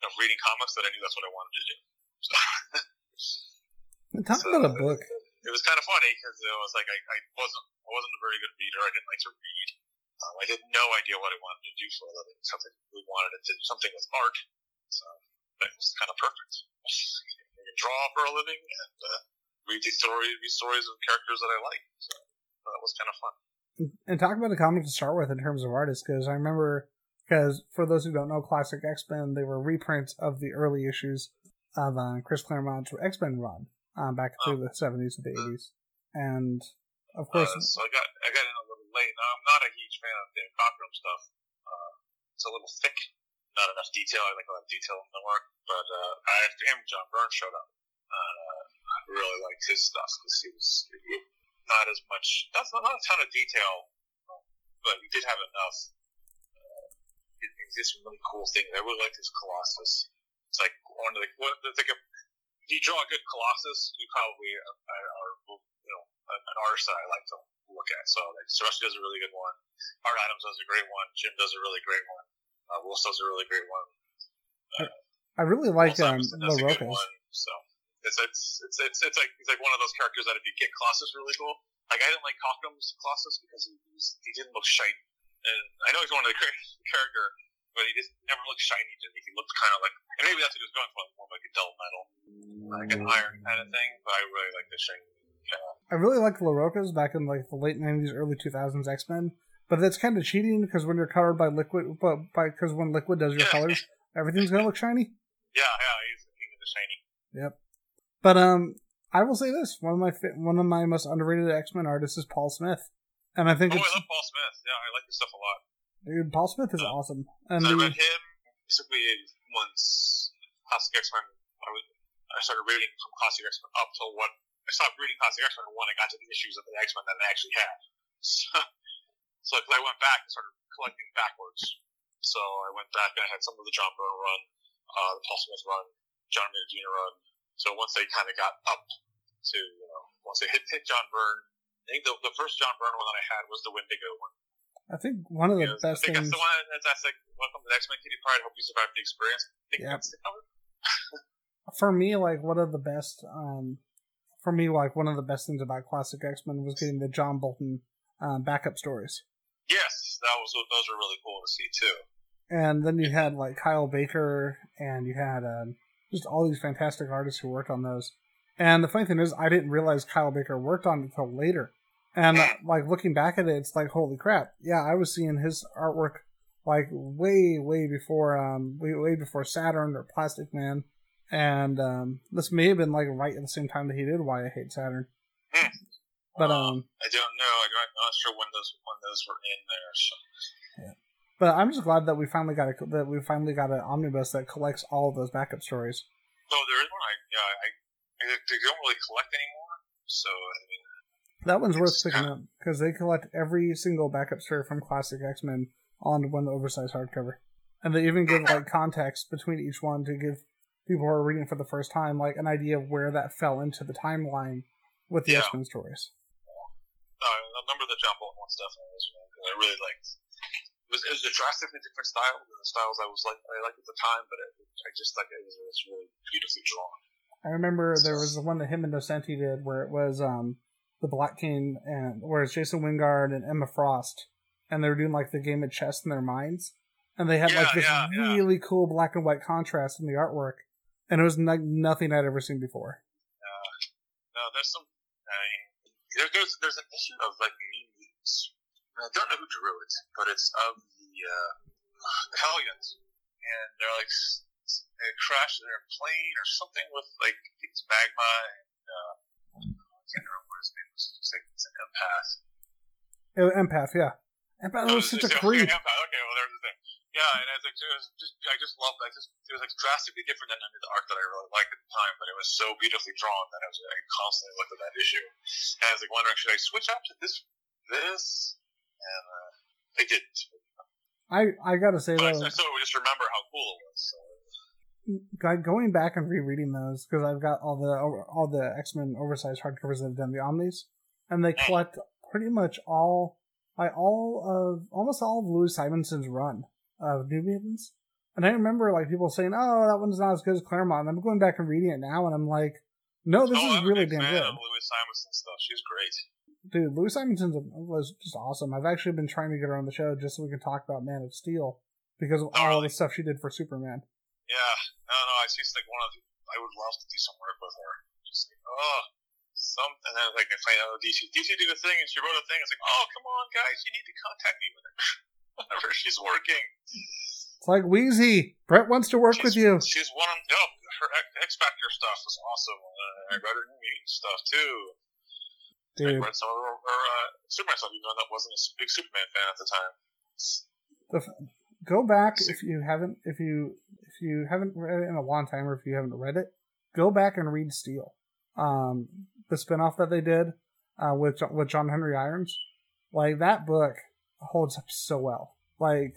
[SPEAKER 2] of reading comics that I knew that's what I wanted to do.
[SPEAKER 1] So, Talk
[SPEAKER 2] So,
[SPEAKER 1] about a book.
[SPEAKER 2] it was kind of funny because it was like I, I wasn't I wasn't a very good reader. I didn't like to read. Um, I had no idea what I wanted to do for a living. Something we wanted to do something with art. So it was kind of perfect. I can draw for a living and uh, read these stories, these stories of characters that I like. So that was kind of fun.
[SPEAKER 1] And talk about the comic to start with in terms of artists, because I remember, because for those who don't know, Classic X Men, they were reprints of the early issues of uh, Chris Claremont's X Men run um, back through the 70s and the 80s. And of course,
[SPEAKER 2] Uh, so I got I got in a little late. Now I'm not a huge fan of David Cockrum stuff. Uh, it's a little thick, not enough detail. I like a lot of detail in the work, but uh, after him, John Byrne showed up. Uh, I really liked his stuff because he was not as much, not, not a ton of detail, but he did have enough. Uh, he did some really cool things. I really liked his Colossus. It's like one of the, one, it's like a, if you draw a good Colossus, you probably are, are you know, an artist that I like to look at. So like Surusky does a really good one. Art Adams does a great one. Jim does a really great one. Uh, Willis does a really great one.
[SPEAKER 1] I really like um,
[SPEAKER 2] Simonson does a good
[SPEAKER 1] Larroca's.
[SPEAKER 2] one. So it's, it's it's it's it's like he's like one of those characters that if you get Colossus really cool. Like I didn't like Cockrum's Colossus because he was, he didn't look shiny. And I know he's one of the character, but he just never looked shiny to me. He looked kind of like, and maybe that's what he was going for, more like a dull metal, like an iron kind of thing. But I really like the shiny. Uh,
[SPEAKER 1] I really like Larroca's back in like the late 90s, early 2000s X Men. But that's kind of cheating because when you're covered by Liquid, but by because when Liquid does your
[SPEAKER 2] Yeah.
[SPEAKER 1] colors, everything's gonna look shiny.
[SPEAKER 2] yeah, yeah, he's the king of the shiny.
[SPEAKER 1] But um, I will say this: one of my one of my most underrated X Men artists is Paul Smith, and I think
[SPEAKER 2] Oh, I love Paul Smith. Yeah, I like his stuff a lot.
[SPEAKER 1] dude, Paul Smith is
[SPEAKER 2] Uh,
[SPEAKER 1] awesome. And
[SPEAKER 2] So I read him basically once Classic X Men. I was I started reading from Classic X Men up till what I stopped reading Classic X Men when I got to the issues of the X Men that I actually had. So, so I went back and started collecting backwards. So I went back and I had some of the John Byrne run, uh, the Paul Smith run, John Jr. run. So once they kind of got up to you know once they hit hit John Byrne. I think the, the first John Byrne one that I had was the Wendigo one.
[SPEAKER 1] I think one of the
[SPEAKER 2] Yeah,
[SPEAKER 1] best
[SPEAKER 2] I think
[SPEAKER 1] things.
[SPEAKER 2] that's the one that's, that's like, welcome to the X Men Kitty Pryde. Hope you survived the experience. I think
[SPEAKER 1] Yeah.
[SPEAKER 2] that's the cover.
[SPEAKER 1] for me, like one of the best, um, for me, like one of the best things about classic X Men was getting the John Bolton um, backup stories,
[SPEAKER 2] Yes, that was those were really cool to see too.
[SPEAKER 1] and then you had like Kyle Baker, and you had um, just all these fantastic artists who worked on those. And the funny thing is, I didn't realize Kyle Baker worked on it until later. And uh, like looking back at it, it's like holy crap! Yeah, I was seeing his artwork like way, way before, um, way, way before Saturn or Plastic Man. And um, this may have been like right at the same time that he did Why I Hate Saturn.
[SPEAKER 2] Hmm.
[SPEAKER 1] But
[SPEAKER 2] Uh,
[SPEAKER 1] um,
[SPEAKER 2] I don't know. I don't- I'm not sure when those when those were in there. So.
[SPEAKER 1] But I'm just glad that we finally got a that we finally got an omnibus that collects all of those backup stories.
[SPEAKER 2] Oh, there is one. I yeah. I, I they don't really collect anymore. So I mean,
[SPEAKER 1] That one's worth picking up because they collect every single backup story from classic X Men on one oversized hardcover, and they even give like context between each one to give people who are reading for the first time like an idea of where that fell into the timeline with the
[SPEAKER 2] Yeah.
[SPEAKER 1] X Men stories.
[SPEAKER 2] no, I remember the John Bolton one stuff. and it was- I really liked. It was, it was a drastically different style than the styles I was like I liked at the time, but it, I just like it was, it was really beautifully drawn.
[SPEAKER 1] I remember there was the one that him and Nocenti did where it was um the Black King and where it's Jason Wyngarde and Emma Frost, and they were doing like the game of chess in their minds, and they had like this
[SPEAKER 2] yeah, yeah.
[SPEAKER 1] really cool black and white contrast in the artwork, and it was like nothing I'd ever seen before.
[SPEAKER 2] No, there's some. I mean, there, there's there's an issue of like. And I don't know who drew it, but it's of the uh, the Hellions, and they're like they crash their plane or something with like it's magma and uh, I can't remember what his name was. It's like it's an empath.
[SPEAKER 1] It was Empath, yeah. Empath was
[SPEAKER 2] Oh,
[SPEAKER 1] such a creep.
[SPEAKER 2] Okay, empath. Okay, well there's the thing. Yeah, and I was like, it was just, I just loved. I just, it was like drastically different than the art that I really liked at the time, but it was so beautifully drawn that I was, I constantly looked at that issue, and I was like wondering, should I switch up to this, this, and uh, I didn't.
[SPEAKER 1] I I gotta say
[SPEAKER 2] But
[SPEAKER 1] though,
[SPEAKER 2] I, I still just remember how cool it was. So.
[SPEAKER 1] go- going back and rereading those because I've got all the all the X Men oversized hardcovers that have done the Omnis, and they collect pretty much all I all of almost all of Louise Simonson's run of New Mutants. And I remember like people saying, "Oh, that one's not as good as Claremont." And I'm going back and reading it now, and I'm like, "No, this
[SPEAKER 2] oh,
[SPEAKER 1] is
[SPEAKER 2] I'm
[SPEAKER 1] really damn good."
[SPEAKER 2] Louise Simonson stuff. She's great.
[SPEAKER 1] Dude, Louise Simonson was just awesome. I've actually been trying to get her on the show just so we can talk about Man of Steel because of
[SPEAKER 2] Oh,
[SPEAKER 1] all
[SPEAKER 2] really?
[SPEAKER 1] the stuff she did for Superman.
[SPEAKER 2] Yeah, no, no, I see. Like one of, the, I would love to do some work with her. Just like, oh, some, and then like I find out DC, DC did a thing, and she wrote a thing. It's like, oh, come on, guys, you need to contact me whenever she's working.
[SPEAKER 1] It's like Weezie, Brett wants to work
[SPEAKER 2] she's,
[SPEAKER 1] with you.
[SPEAKER 2] She's one of no, her X Factor stuff was awesome. Uh, I read her new Mutant stuff too. I
[SPEAKER 1] Dude,
[SPEAKER 2] read some of her, her uh, Superman stuff, even though that wasn't a big Superman fan at the time.
[SPEAKER 1] the, go back if you haven't if you if you haven't read it in a long time or if you haven't read it, go back and read Steel. Um, the spinoff that they did uh, with with John Henry Irons, like that book holds up so well. Like,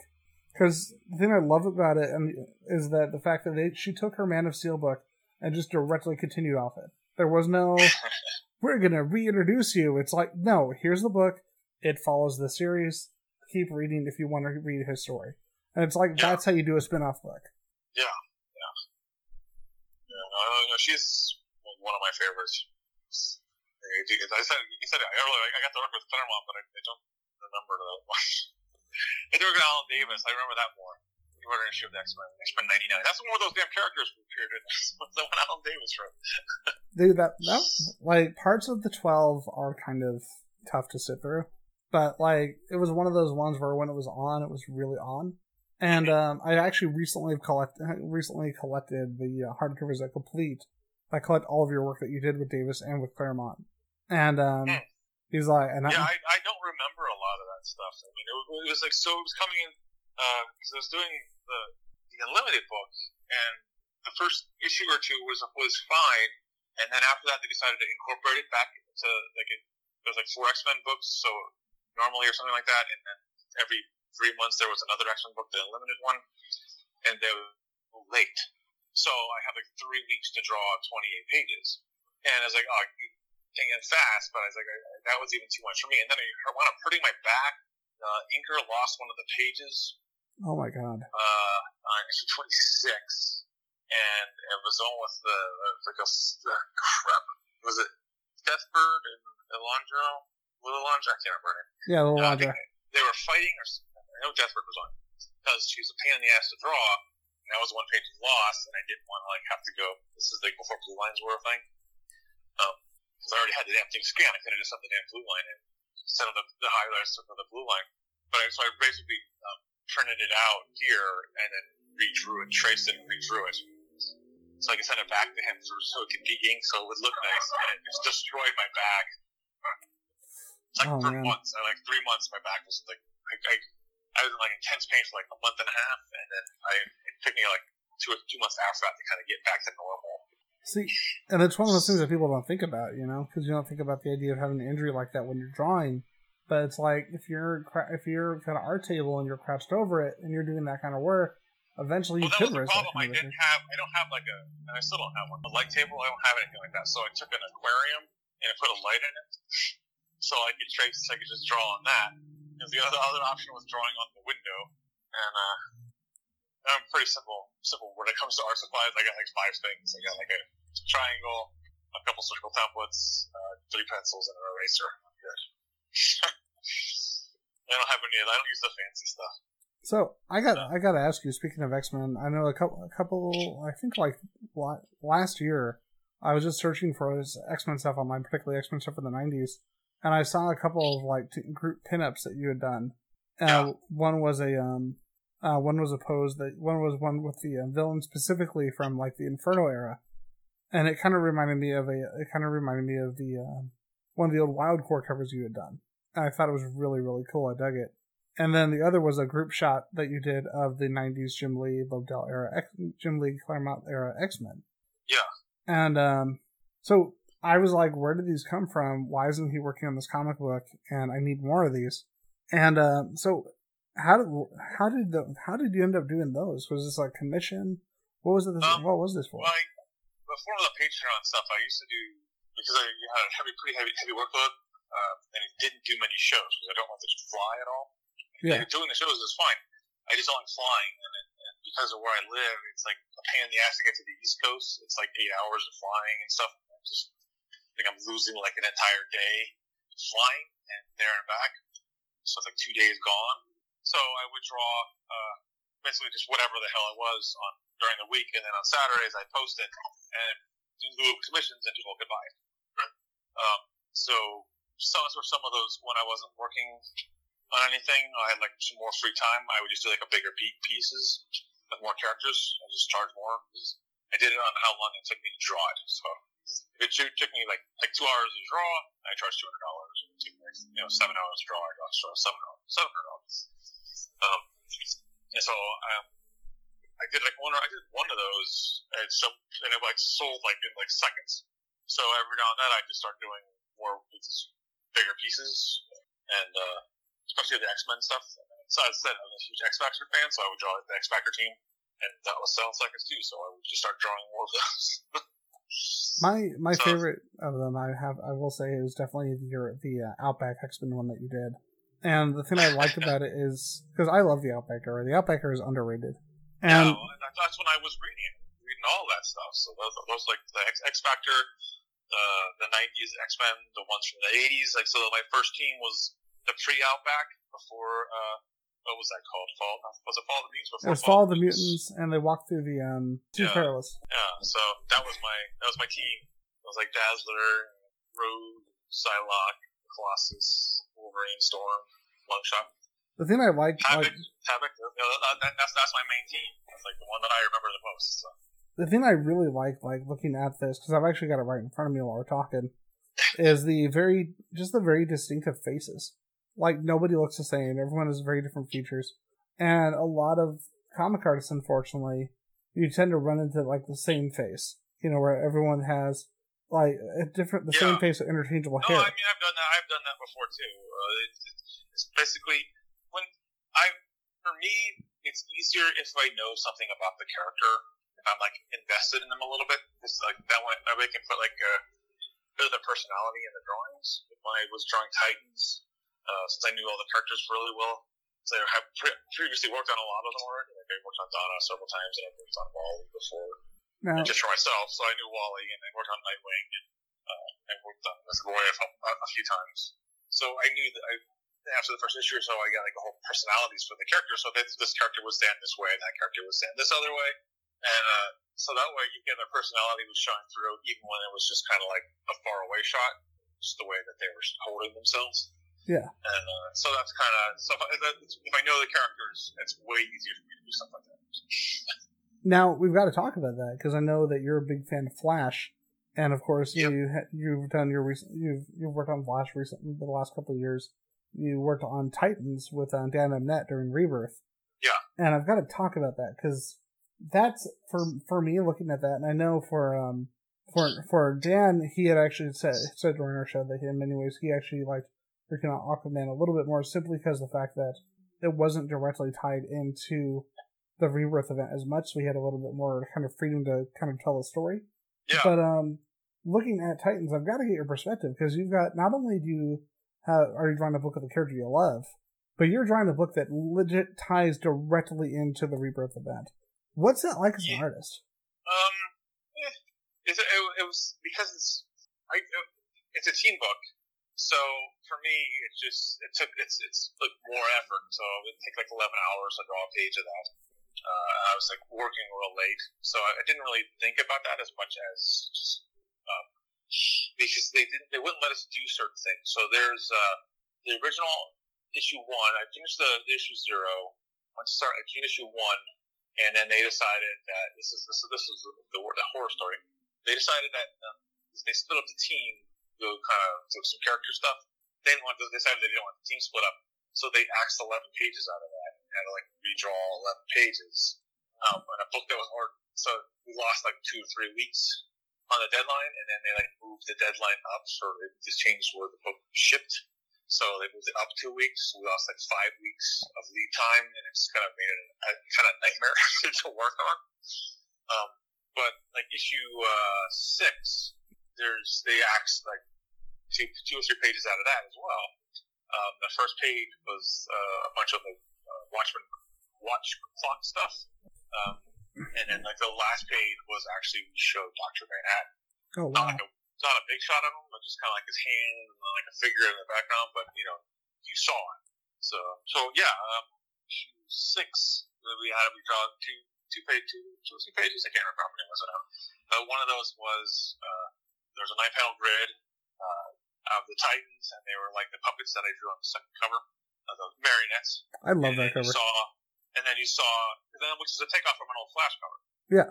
[SPEAKER 1] because the thing I love about it and is that the fact that they she took her Man of Steel book and just directly continued off it. There was no we're gonna reintroduce you. It's like no, here's the book. It follows the series. Keep reading if you want to read his story. And it's like
[SPEAKER 2] Yeah.
[SPEAKER 1] that's how you do a spin-off book.
[SPEAKER 2] Yeah, yeah, no, no, no, she's one of my favorites. I said, you said it earlier. I got to work with Claremont, but I, I don't remember that one. I did work with Alan Davis. I remember that more. He wrote an issue of X Men, X Men '99. That's one of those damn characters we created. That's the one Alan Davis wrote.
[SPEAKER 1] Dude, that that like parts of the twelve are kind of tough to sit through. But like it was one of those ones where when it was on, it was really on. And um, I actually recently collect recently collected the uh, hardcovers that complete. I collect all of your work that you did with Davis and with Claremont. And um,
[SPEAKER 2] Hmm.
[SPEAKER 1] he's like, and
[SPEAKER 2] Yeah, I, I don't remember a lot of that stuff. I mean, it was, it was like so. It was coming in because I was doing the the unlimited book, and the first issue or two was was fine, and then after that they decided to incorporate it back into like it, there was like four X Men books, so normally or something like that, and then every three months there was another X Men book, the unlimited one, and they were late. So I had like three weeks to draw 28 pages, and I was like, oh, taking it fast, but I was like, I, that was even too much for me. And then I wound up hurting my back. Uh, Inker lost one of the pages
[SPEAKER 1] oh my god,
[SPEAKER 2] uh, on issue 26, and it was with the, like a, the crap. Was it Deathbird and Alondro? With Alondro? I can't remember her name.
[SPEAKER 1] yeah, the
[SPEAKER 2] Uh, I
[SPEAKER 1] Ladra.
[SPEAKER 2] think they were fighting, or something. I know Deathbird was on because she was a pain in the ass to draw. And that was one page lost, and I didn't want to like have to go. This is like before blue lines were a thing. Um, because I already had the damn thing scanned. I could have just set the damn blue line and set up the, the highlights for the blue line. But I, so I basically um, printed it out here and then redrew it, traced it, and redrew it. So I could send it back to him so, so it could be inked so it would look nice, and it just destroyed my back. It's like
[SPEAKER 1] Oh,
[SPEAKER 2] for
[SPEAKER 1] man.
[SPEAKER 2] months, I, like three months, my back was like, I, I, I was in like intense pain for like a month and a half, and then I, it took me like two or two months after that to kind of get back to normal.
[SPEAKER 1] See, and it's one of those things that people don't think about, you know, because you don't think about the idea of having an injury like that when you're drawing. But it's like if you're if you're at an art table and you're crouched over it and you're doing that kind of work, eventually
[SPEAKER 2] Well,
[SPEAKER 1] you could risk
[SPEAKER 2] problem. I didn't have, I don't have like a, and I still don't have one. A light table, I don't have anything like that. So I took an aquarium and I put a light in it, so I could trace, I could just draw on that. Because the other other option was drawing on the window, and uh, I'm pretty simple. Simple when it comes to art supplies. I got like five things. I got like a triangle, a couple circle templates, uh, three pencils, and an eraser. I'm good. I don't have any. I don't use the fancy stuff.
[SPEAKER 1] So I got I got to ask you. Speaking of X Men, I know a couple a couple. I think like last year, I was just searching for X Men stuff online, particularly X Men stuff from the '90s, and I saw a couple of like t- group pinups that you had done. Uh,
[SPEAKER 2] Yeah.
[SPEAKER 1] One was a um, uh, one was a pose that one was one with the uh, villain specifically from like the Inferno era, and it kind of reminded me of a it kind of reminded me of the uh, one of the old Wildcore covers you had done. And I thought it was really really cool. I dug it. and then the other was a group shot that you did of the '90s Jim Lee Lobdell era, X, Jim Lee Claremont era X Men.
[SPEAKER 2] Yeah.
[SPEAKER 1] And um, so I was like, where did these come from? Why isn't he working on this comic book? And I need more of these. And uh, so how did how did the how did you end up doing those? Was this like commission? What was it? This,
[SPEAKER 2] Um,
[SPEAKER 1] what was this for?
[SPEAKER 2] Well, I, before the Patreon stuff, I used to do because I had a heavy, pretty heavy, heavy workload, uh, and it didn't do many shows because I don't want to just fly at all.
[SPEAKER 1] Yeah.
[SPEAKER 2] And doing the shows is fine. I just don't like flying, and, it, and because of where I live, it's like a pain in the ass to get to the East Coast. It's like eight hours of flying and stuff. I just think I'm losing like an entire day flying and there and back. So it's like two days gone. So I would draw uh, basically just whatever the hell it was on during the week, and then on Saturdays I post it and do commissions and just go goodbye. Um, so some were some of those when I wasn't working on anything. I had like some more free time. I would just do like a bigger beat pieces with more characters and just charge more. I did it on how long it took me to draw it. So if it took me like like two hours to draw, I charged two hundred dollars. It took me like, you know seven hours to draw, I charged seven hours, seven hundred dollars. Um, and so um, I did like one. I did one of those, and so and it like sold like in like seconds. So every now and then I just start doing more with these bigger pieces, and uh, especially the X Men stuff. So I said I'm a huge X Factor fan, so I would draw the X Factor team, and that was selling seconds too. So I would just start drawing more of those.
[SPEAKER 1] My my
[SPEAKER 2] So-
[SPEAKER 1] favorite of them, I have, I will say, is definitely your the uh, Outback X Men one that you did. And the thing I liked about it is because I love the Outback era. The Outback era is underrated. And
[SPEAKER 2] no, that, that's when I was reading reading all that stuff. So those, those like the X, X Factor, uh, the '90s X Men, the ones from the '80s. Like so, my first team was the pre Outback before. Uh, what was that called? Fall? Was it Fall of the Mutants? Before
[SPEAKER 1] it was Fall of the Mutants, and they walked through the um Two
[SPEAKER 2] Yeah.
[SPEAKER 1] Perilous.
[SPEAKER 2] Yeah. So that was my that was my team. It was like Dazzler, Rogue, Psylocke, Colossus, Wolverine, Storm, Longshot.
[SPEAKER 1] The thing I liked,
[SPEAKER 2] Havoc,
[SPEAKER 1] like,
[SPEAKER 2] Havoc. You know, that, that, that's that's my main team. That's like the one that I remember the most. So.
[SPEAKER 1] The thing I really like, like looking at this, because I've actually got it right in front of me while we're talking, is the very, just the very distinctive faces. Like nobody looks the same. Everyone has very different features, and a lot of comic artists, unfortunately, you tend to run into like the same face. You know, where everyone has like a different, the same face with interchangeable
[SPEAKER 2] No,
[SPEAKER 1] hair.
[SPEAKER 2] I mean I've done that. I've done that before too. Uh, it's, it's basically when I, for me, it's easier if I know something about the character. If I'm like invested in them a little bit, it's like that way. That way I can put like a bit of their personality in the drawings. When I was drawing Titans, uh, since I knew all the characters really well, so I have pre- previously worked on a lot of them already. Like I worked on Donna several times, and I've worked on Wally before
[SPEAKER 1] Now,
[SPEAKER 2] just for myself. So I knew Wally, and I worked on Nightwing, and uh, I worked on Miss Roy a, a, few times. So I knew that I, after the first issue or so, I got like a whole personalities for the character. So this, this character would stand this way, that character would stand this other way, and uh, so that way you get their personality was shine through, even when it was just kind of like a far away shot, just the way that they were holding themselves.
[SPEAKER 1] Yeah.
[SPEAKER 2] And uh, so that's kind of so if I, if I know the characters, it's way easier for me to do stuff like that.
[SPEAKER 1] Now we've got to talk about that because I know that you're a big fan of Flash, and of course
[SPEAKER 2] Yep.
[SPEAKER 1] you you've done your recent you've you've worked on Flash recently the last couple of years. You worked on Titans with uh, Dan Abnett during Rebirth.
[SPEAKER 2] Yeah.
[SPEAKER 1] and I've got to talk about that because that's for for me looking at that, and I know for um for for Dan he had actually said said during our show that in many ways he actually liked working on Aquaman a little bit more simply because of the fact that it wasn't directly tied into the rebirth event as much, so we had a little bit more kind of freedom to kind of tell a story.
[SPEAKER 2] Yeah.
[SPEAKER 1] But um, looking at Titans, I've got to get your perspective because you've got not only do you have are you drawing a book of the character you love, but you're drawing a book that legit ties directly into the rebirth event. What's that like as an artist?
[SPEAKER 2] Um, eh, it's, it, it was because it's I, it's a team book, so for me it just it took it's it's like more effort. So it take like eleven hours to draw a page of that. Uh, I was like working real late, so I, I didn't really think about that as much as just um, because they didn't they wouldn't let us do certain things. So there's uh, the original issue one. I finished the, the issue zero. I start I finished issue one and then they decided that this is this, this is the, the horror story. They decided that um, they split up the team, do kind of do some character stuff. They didn't want. They decided they didn't want the team split up, So they axed 11 pages out of that and had to like redraw 11 pages. Um, on a book that was ordered. So we lost like two or three weeks on the deadline, and then they like moved the deadline up, so they just changed where the book shipped. So they moved it up two weeks. We lost like five weeks of lead time, and it's kind of made it a, kind of nightmare to work on. Um, but like issue uh, six, there's they axed like two, two or three pages out of that as well. Um, the first page was uh, a bunch of like uh, Watchmen watch clock stuff, um, and then like the last page was actually we showed Doctor Manhattan.
[SPEAKER 1] Oh
[SPEAKER 2] Not
[SPEAKER 1] wow.
[SPEAKER 2] like a not a big shot of him, but just kind of like his hand and like a figure in the background. But you know, you saw it. So so yeah, um, six we had we draw two two page two two or three pages. I can't remember how many it was now. Uh, one of those was uh, there was a nine panel grid uh, of the Titans, and they were like the puppets that I drew on the second cover, uh, the marionettes.
[SPEAKER 1] I love
[SPEAKER 2] and
[SPEAKER 1] that cover.
[SPEAKER 2] You saw, and then you saw, and then which is a takeoff from an old Flash cover.
[SPEAKER 1] Yeah.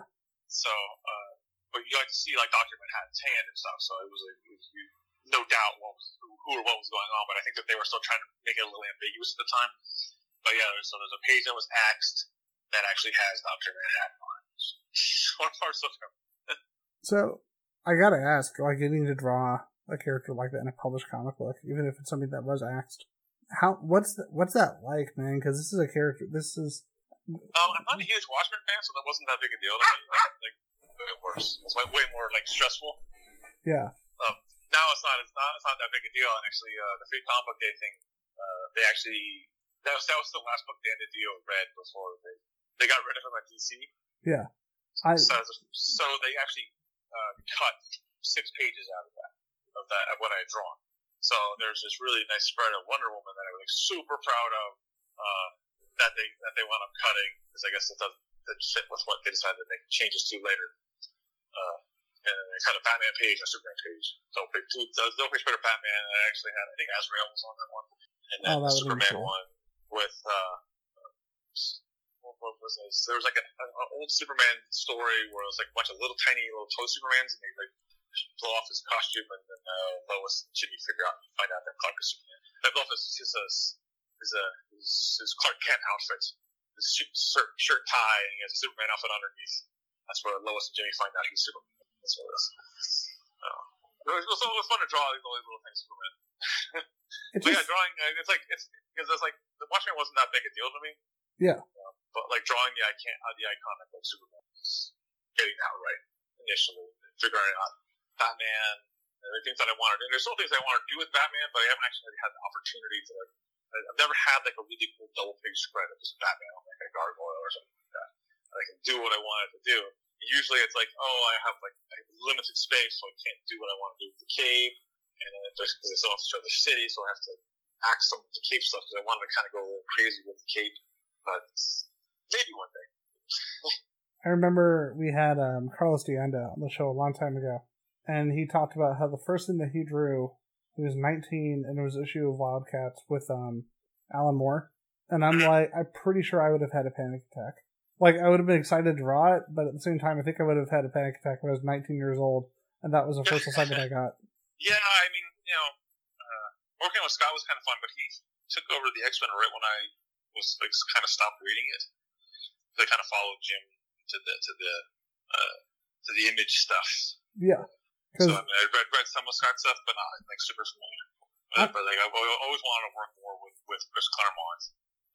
[SPEAKER 2] So, uh, but you like to see like Doctor Manhattan's hand and stuff. So it was, like, it was you- no doubt what was who or what was going on. But I think that they were still trying to make it a little ambiguous at the time. But yeah, there's, so there's a page that was axed that actually has Doctor Manhattan on it. One part stuff.
[SPEAKER 1] So I gotta ask, like getting to draw a character like that in a published comic book, even if it's something that was axed, how what's the, what's that like, man? Because this is a character. This is
[SPEAKER 2] Um, I'm not a huge Watchmen fan, so that wasn't that big a deal to me. Like, like way worse. It's like way more like stressful.
[SPEAKER 1] yeah,
[SPEAKER 2] now it's not it's not it's not that big a deal. And actually, uh, the free comic book day thing, uh, they actually that was that was the last book Dan DiDio read before they they got rid of him at DC.
[SPEAKER 1] Yeah. I
[SPEAKER 2] So so they actually uh, cut six pages out of that of that of what I had drawn. So there's this really nice spread of Wonder Woman that I was like super proud of. Uh, that they that they wound up cutting because I guess it doesn't fit with what they decided to make changes to later. Uh, and they cut a Batman page, a Superman page. So big two, the the page spread Batman. And I actually had I think Azrael was on that one, and then
[SPEAKER 1] Oh,
[SPEAKER 2] the Superman
[SPEAKER 1] cool.
[SPEAKER 2] one with uh, what, what was this? There was like an, an old Superman story where it was like a bunch of little tiny little toy Supermans, and they like blow off his costume, and then uh, Lois and Jimmy figure out find out that Clark is Superman. They blow off his his uh, his, uh, his, his Clark Kent outfit, his shirt, shirt, shirt tie, and he has a Superman outfit underneath. That's where Lois and Jimmy find out he's Superman. That's what it is. Uh, it was, it was always fun to draw these all these little things Superman.
[SPEAKER 1] it's
[SPEAKER 2] But yeah, drawing uh, it's like it's because it's like the Watchmen wasn't that big a deal to me.
[SPEAKER 1] Yeah.
[SPEAKER 2] Um, but like drawing the icon, uh, the iconic like Superman, was getting that right initially, figuring out Batman, and the things that I wanted. And there's still things I want to do with Batman, but I haven't actually had the opportunity to like. I've never had like a really cool double page spread of just Batman on like a gargoyle or something. And I can do what I wanted to do. Usually it's like, oh, I have like I have limited space, so I can't do what I want to do with the cape. And then there's, because I still have to show the city, so I have to act some of the cape stuff because I wanted to kind of go a little crazy with the cape. But maybe one day.
[SPEAKER 1] I remember we had um, Carlos D'Anda on the show a long time ago, and he talked about how the first thing that he drew, he was 19, and it was an issue of Wildcats with um, Alan Moore. And I'm like, I'm pretty sure I would have had a panic attack. Like, I would have been excited to draw it, but at the same time, I think I would have had a panic attack when I was 19 years old, and that was the first assignment I got.
[SPEAKER 2] Yeah, I mean, you know, uh, working with Scott was kind of fun, but he took over the X Men right when I was like kind of stopped reading it. They kind of followed Jim to the to the uh, to the image stuff.
[SPEAKER 1] Yeah.
[SPEAKER 2] So I mean, I read read some of Scott's stuff, but not like super familiar. Uh, but like I've always wanted to work more with with Chris Claremont,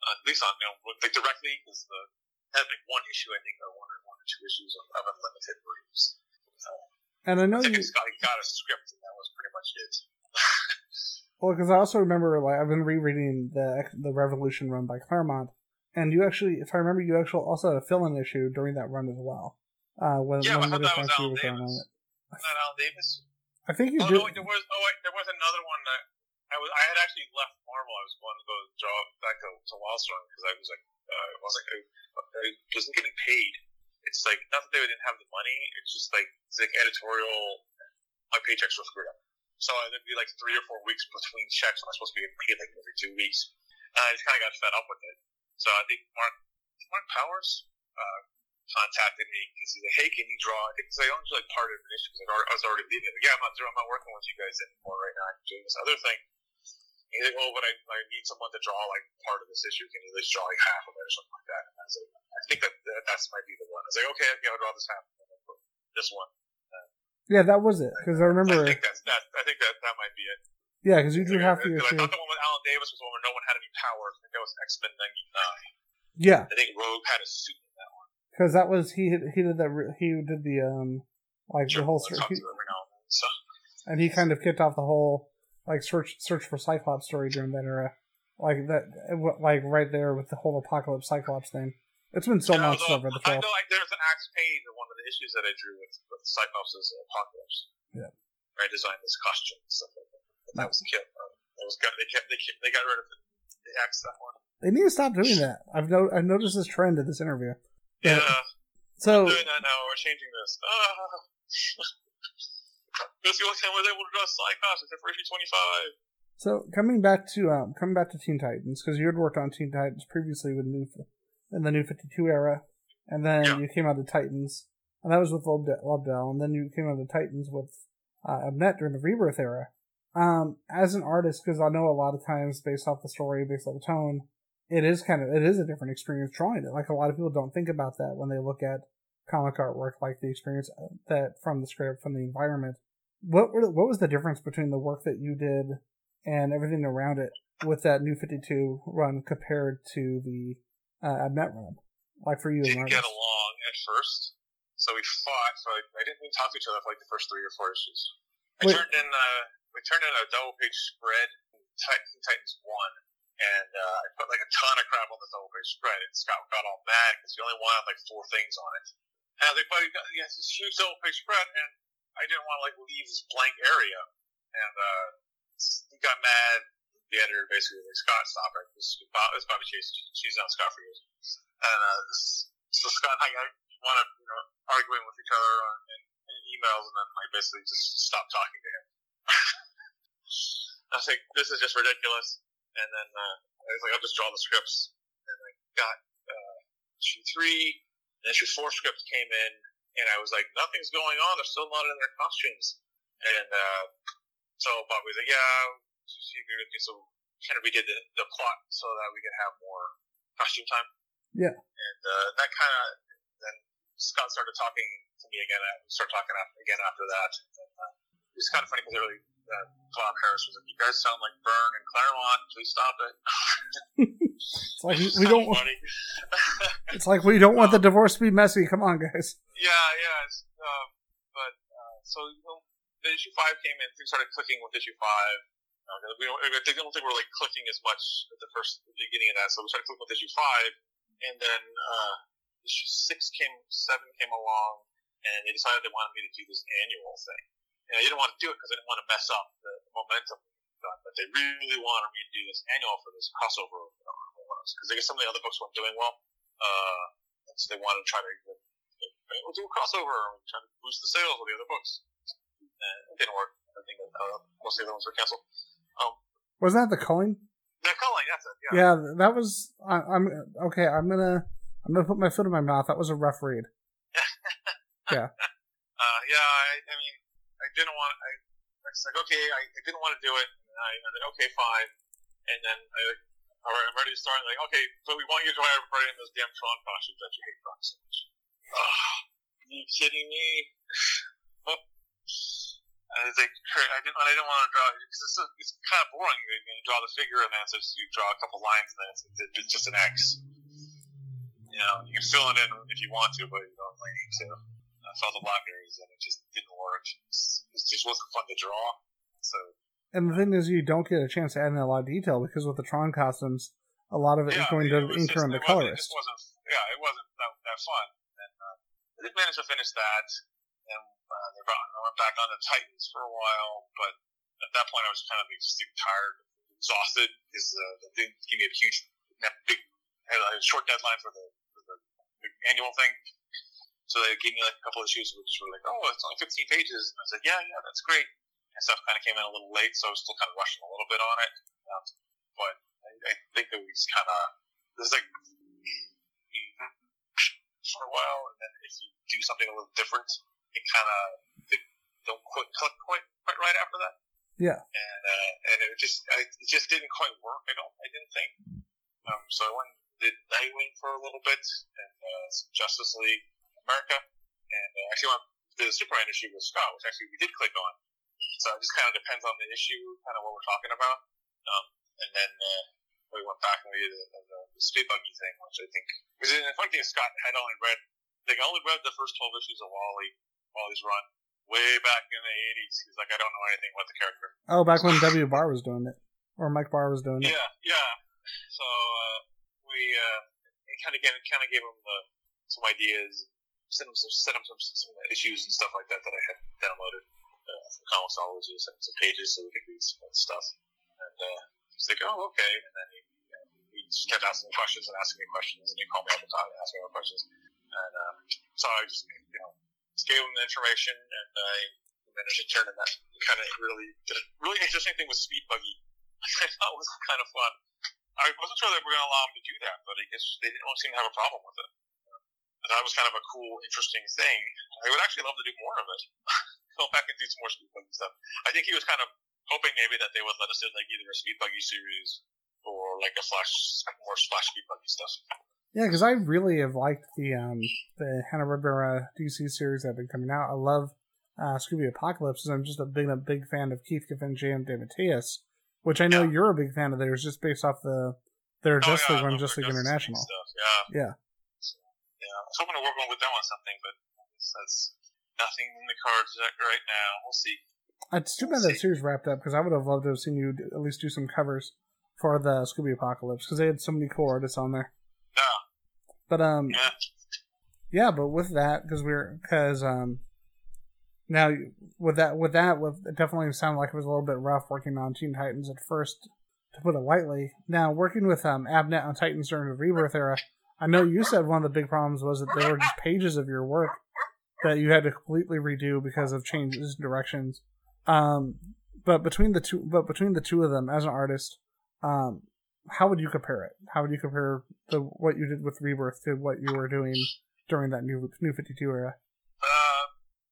[SPEAKER 2] uh, at least on you know like directly because the like one issue I think or one or one or two issues of, of Unlimited where. Uh,
[SPEAKER 1] and I know
[SPEAKER 2] I
[SPEAKER 1] you,
[SPEAKER 2] got, got a script and that was pretty much it.
[SPEAKER 1] well, because I also remember, like, I've been rereading the the Revolution run by Claremont, and you actually, if I remember, you actually also had a fill-in issue during that run as well. Uh, when,
[SPEAKER 2] Yeah,
[SPEAKER 1] when
[SPEAKER 2] I thought that was Alan Davis. Not Alan Davis.
[SPEAKER 1] I think you
[SPEAKER 2] Oh
[SPEAKER 1] did.
[SPEAKER 2] no, wait, there was. Oh wait, there was another one that I was. I had actually left Marvel. I was going to go draw back to, to Wildstorm because I was like, uh, I was like, I, I wasn't getting paid. It's like not that they didn't have the money. It's just like it's like editorial. My paychecks were screwed up. So there'd be like three or four weeks between checks, I'm supposed to be getting paid like every two weeks. And I just kind of got fed up with it. So I think Mark Mark Powers uh, contacted me because he's like, "Hey, can you draw?" Because I only like part of an issue because I was already leaving. Like, yeah, I'm not. I'm not working with you guys anymore right now. I'm doing this other thing. Like, oh, but I, I need someone to draw like part of this issue. Can you at least draw like half of it or something like that? And I was like, I think that, that that's might be the one. I was like, okay, okay, I'll draw this half. This one.
[SPEAKER 1] Yeah, that was it. Because I remember.
[SPEAKER 2] I think that's that. I think that that might be it.
[SPEAKER 1] Yeah, because you drew half the issue.
[SPEAKER 2] I thought the one with Alan Davis was the one where no one had any powers. I think that was X Men '99.
[SPEAKER 1] Yeah.
[SPEAKER 2] I think Rogue had a suit in that one.
[SPEAKER 1] Because that was he. He did that. He did the um, like
[SPEAKER 2] Sure,
[SPEAKER 1] the whole.
[SPEAKER 2] I'll
[SPEAKER 1] Search,
[SPEAKER 2] talk
[SPEAKER 1] he,
[SPEAKER 2] to him every now and So
[SPEAKER 1] and he kind of kicked off the whole like search search for Cyclops story during that era, like that, like right there with the whole apocalypse Cyclops thing. It's been so much over the
[SPEAKER 2] I know like, there's an Axe page in one of the issues that I drew with, with Cyclops' Apocalypse.
[SPEAKER 1] Yeah.
[SPEAKER 2] I designed this costume and stuff like that. But that was the kid. Um, was got, they kept they kept, they got rid of it. They axed that one.
[SPEAKER 1] They need to stop doing that. I've no, I've noticed this trend in this interview.
[SPEAKER 2] Yeah.
[SPEAKER 1] Yeah. So
[SPEAKER 2] doing that now. We're changing this. Ah. That's the only time I was able to draw Cyclops except for issue 25.
[SPEAKER 1] So coming back to um, coming back to Teen Titans because you had worked on Teen Titans previously with new in the New Fifty Two era, and then
[SPEAKER 2] Yeah.
[SPEAKER 1] you came out to Titans, and that was with Lobdell, and then you came out to Titans with uh, Abnett during the Rebirth era. Um, as an artist, because I know a lot of times based off the story, based off the tone, it is kind of it is a different experience drawing it. Like a lot of people don't think about that when they look at comic artwork, like the experience uh, that from the script, from the environment. What were the, what was the difference between the work that you did and everything around it with that new 52 run compared to the uh, Abnett run? Like for you
[SPEAKER 2] Didn't get along at first, so we fought. So I, I didn't even talk to each other for like the first three or four issues. I
[SPEAKER 1] Wait.
[SPEAKER 2] turned in uh, we turned in a double page spread, Titans, Titans one, and uh, I put like a ton of crap on the double page spread, and Scott got all mad because he only wanted like four things on it. And I was like, got- this huge double page spread, and I didn't want to like leave this blank area. And uh, he got mad. The editor basically like, Scott, stop it. This is Bob, is Bobbie Chase. She's on Scott for years. And uh, so Scott and I wound up, you know, arguing with each other on, in, in emails, and then I basically just stopped talking to him. I was like, this is just ridiculous. And then uh, I was like, I'll just draw the scripts. And I got uh, issue three, and issue four script came in, and I was like, nothing's going on. They're still not in their costumes. And uh, so Bob was like, yeah, she agreed with me. So kind of redid the, the plot so that we could have more costume time.
[SPEAKER 1] Yeah.
[SPEAKER 2] And uh, that kind of then Scott started talking to me again. uh, We started talking after, again after that. And, uh, it was kind of funny because early uh, Bob Harras was like, "You guys sound like Byrne and Claremont. Please stop it."
[SPEAKER 1] It's like we, we don't. It's like we don't want the divorce to be messy. Come on, guys.
[SPEAKER 2] Yeah, yeah. Um, but uh, so you know, the issue five came in. Things started clicking with issue five. Uh, we don't, I don't think we're like clicking as much at the first the beginning of that. So we started clicking with issue five, and then uh, issue six came, seven came along, and they decided they wanted me to do this annual thing. And I didn't want to do it because I didn't want to mess up the momentum. But but they really wanted me to do this annual for this crossover because I guess some of the other books weren't doing well. Uh, so they wanted to try to we'll do a crossover and try to boost the sales of the other books. And it didn't work. I think uh, most of the other ones were canceled. Um,
[SPEAKER 1] Wasn't that the culling?
[SPEAKER 2] they're calling, that's it. Yeah.
[SPEAKER 1] Yeah, that was. I, I'm okay. I'm gonna. I'm gonna put my foot in my mouth. That was a rough read. Yeah.
[SPEAKER 2] Uh, yeah, I, I mean, I didn't want. I, I was like, okay, I, I didn't want to do it. And I, said, okay, fine. And then I, like, all right, I'm ready to start. Like, okay, but we want you to try everybody in those damn Tron costumes that you hate Tron so much. Are you kidding me? Oh. I was like, I didn't, I didn't want to draw because it's, a- it's kind of boring. You, you draw the figure and then it's just, you draw a couple lines and then it's, it's just an X. You know, you can fill it in if you want to, but you don't really need to. I saw the blackberries and it just didn't work. It just wasn't fun to draw. So
[SPEAKER 1] And the thing is, you don't get a chance to add in a lot of detail because with the Tron costumes, a lot of it is
[SPEAKER 2] yeah,
[SPEAKER 1] going
[SPEAKER 2] it
[SPEAKER 1] to inker and the colorist.
[SPEAKER 2] It wasn't, yeah, it wasn't that, that fun. Did manage to finish that, and uh, they brought, I went back on the Titans for a while, but at that point I was kind of just tired, exhausted, because uh, give me a huge, big, had a short deadline for the, for the, annual thing. So they gave me like a couple of issues which were like, oh, it's only 15 pages. And I said, yeah, yeah, that's great. And stuff kind of came in a little late, so I was still kind of rushing a little bit on it. Um, but I, I think it was kind of, this is like, for a while, and then if you do something a little different, it kind of, don't quite click quite, quite right after that.
[SPEAKER 1] Yeah.
[SPEAKER 2] And, uh, and it just I, it just didn't quite work. I don't I didn't think. Um, so I went and did Nightwing for a little bit and uh, Justice League America, and uh, actually went the Superman issue with Scott, which actually we did click on. So it just kind of depends on the issue, kind of what we're talking about. Um, and then uh, we went back and we did the, the, the Speed Buggy thing, which I think because the funny thing is Scott had only read, think I only read the first twelve issues of Wally, Wally's run way back in the eighties. He's like, I don't know anything about the character.
[SPEAKER 1] Oh, back when W Barr was doing it, or Mike Barr was doing it.
[SPEAKER 2] Yeah, yeah. So uh, we uh, kind of gave kind of gave him uh, some ideas, sent him some sent him some, some issues and stuff like that that I had downloaded uh, from Comixology, sent him some pages so we could read some stuff. And uh, he's like, oh, okay. And then he, you know, he just kept asking me questions and asking me questions, and he called me all the time and asked me more questions. And uh, so I just, you know, just gave him the information, and I managed to turn in that kind of really did a really interesting thing with Speed Buggy. I thought was kind of fun. I wasn't sure that we were going to allow him to do that, but I guess they don't seem to have a problem with it. But that was kind of a cool, interesting thing. I would actually love to do more of it. Go back and do some more Speed Buggy stuff. I think he was kind of hoping maybe that they would let us do like either a Speed Buggy series or like a Flash, more Flash Speed Buggy stuff.
[SPEAKER 1] Yeah, because I really have liked the um the Hanna Barbera DC series that have been coming out. I love uh, Scooby Apocalypse. I'm just a big a big fan of Keith Giffen, J.M. DeMatteis, which I know
[SPEAKER 2] Yeah.
[SPEAKER 1] you're a big fan of theirs, just based off the their
[SPEAKER 2] Oh,
[SPEAKER 1] Justice
[SPEAKER 2] yeah,
[SPEAKER 1] one, Justice League International.
[SPEAKER 2] Stuff. Yeah.
[SPEAKER 1] Yeah,
[SPEAKER 2] Yeah. I was hoping to work on with them on something, but that's nothing in the cards right now. We'll see.
[SPEAKER 1] It's too bad that series wrapped up because I would have loved to have seen you do, at least do some covers for the Scooby Apocalypse because they had so many cool artists on there.
[SPEAKER 2] Yeah.
[SPEAKER 1] But um,
[SPEAKER 2] Yeah.
[SPEAKER 1] yeah, but with that, because we're because um, now with that with that with it definitely sounded like it was a little bit rough working on Teen Titans at first, to put it lightly. Now working with um Abnett on Titans during the Rebirth era, I know you said one of the big problems was that there were just pages of your work that you had to completely redo because of changes in directions. Um, but between the two, but between the two of them as an artist, um, how would you compare it? How would you compare the what you did with Rebirth to what you were doing during that new New Fifty Two era?
[SPEAKER 2] Uh,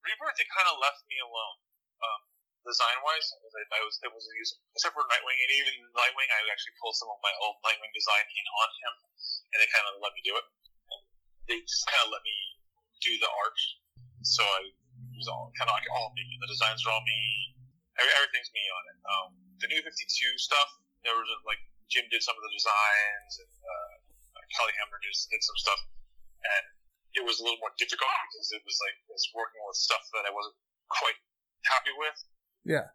[SPEAKER 2] Rebirth, it kind of left me alone. Um, design wise, I, was it was a use except for Nightwing, and even Nightwing, I actually pulled some of my old Nightwing design in on him, and they kind of let me do it. They just kind of let me do the art, so I it was all kind of like all me. The designs are all me. Everything's me on it. Um, the new Fifty Two stuff, there was like Jim did some of the designs, and uh, Cully Hamner just did some stuff, and it was a little more difficult because it was like I was working with stuff that I wasn't quite happy with.
[SPEAKER 1] Yeah.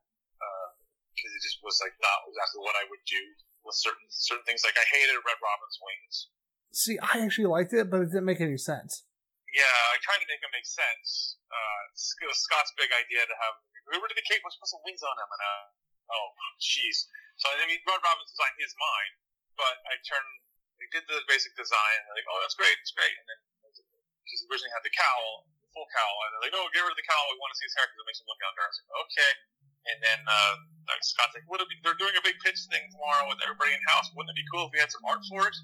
[SPEAKER 2] Because it just was like not exactly what I would do with certain certain things. Like I hated Red Robin's wings.
[SPEAKER 1] See, I actually liked it, but it didn't make any sense.
[SPEAKER 2] Yeah, I tried to make it make sense. Uh, it was Scott's big idea to have did the cape was put some wings on him and uh, oh jeez. So I mean, Red Robin's design is mine, but I turned, they did the basic design, and they're like, oh, that's great, it's great. And then because originally had the cowl, the full cowl, and they're like, oh, get rid of the cowl, we want to see his hair because it makes him look younger. I was like, okay. And then uh, Scott's like, would it be, they're doing a big pitch thing tomorrow with everybody in house. Wouldn't it be cool if we had some art for it?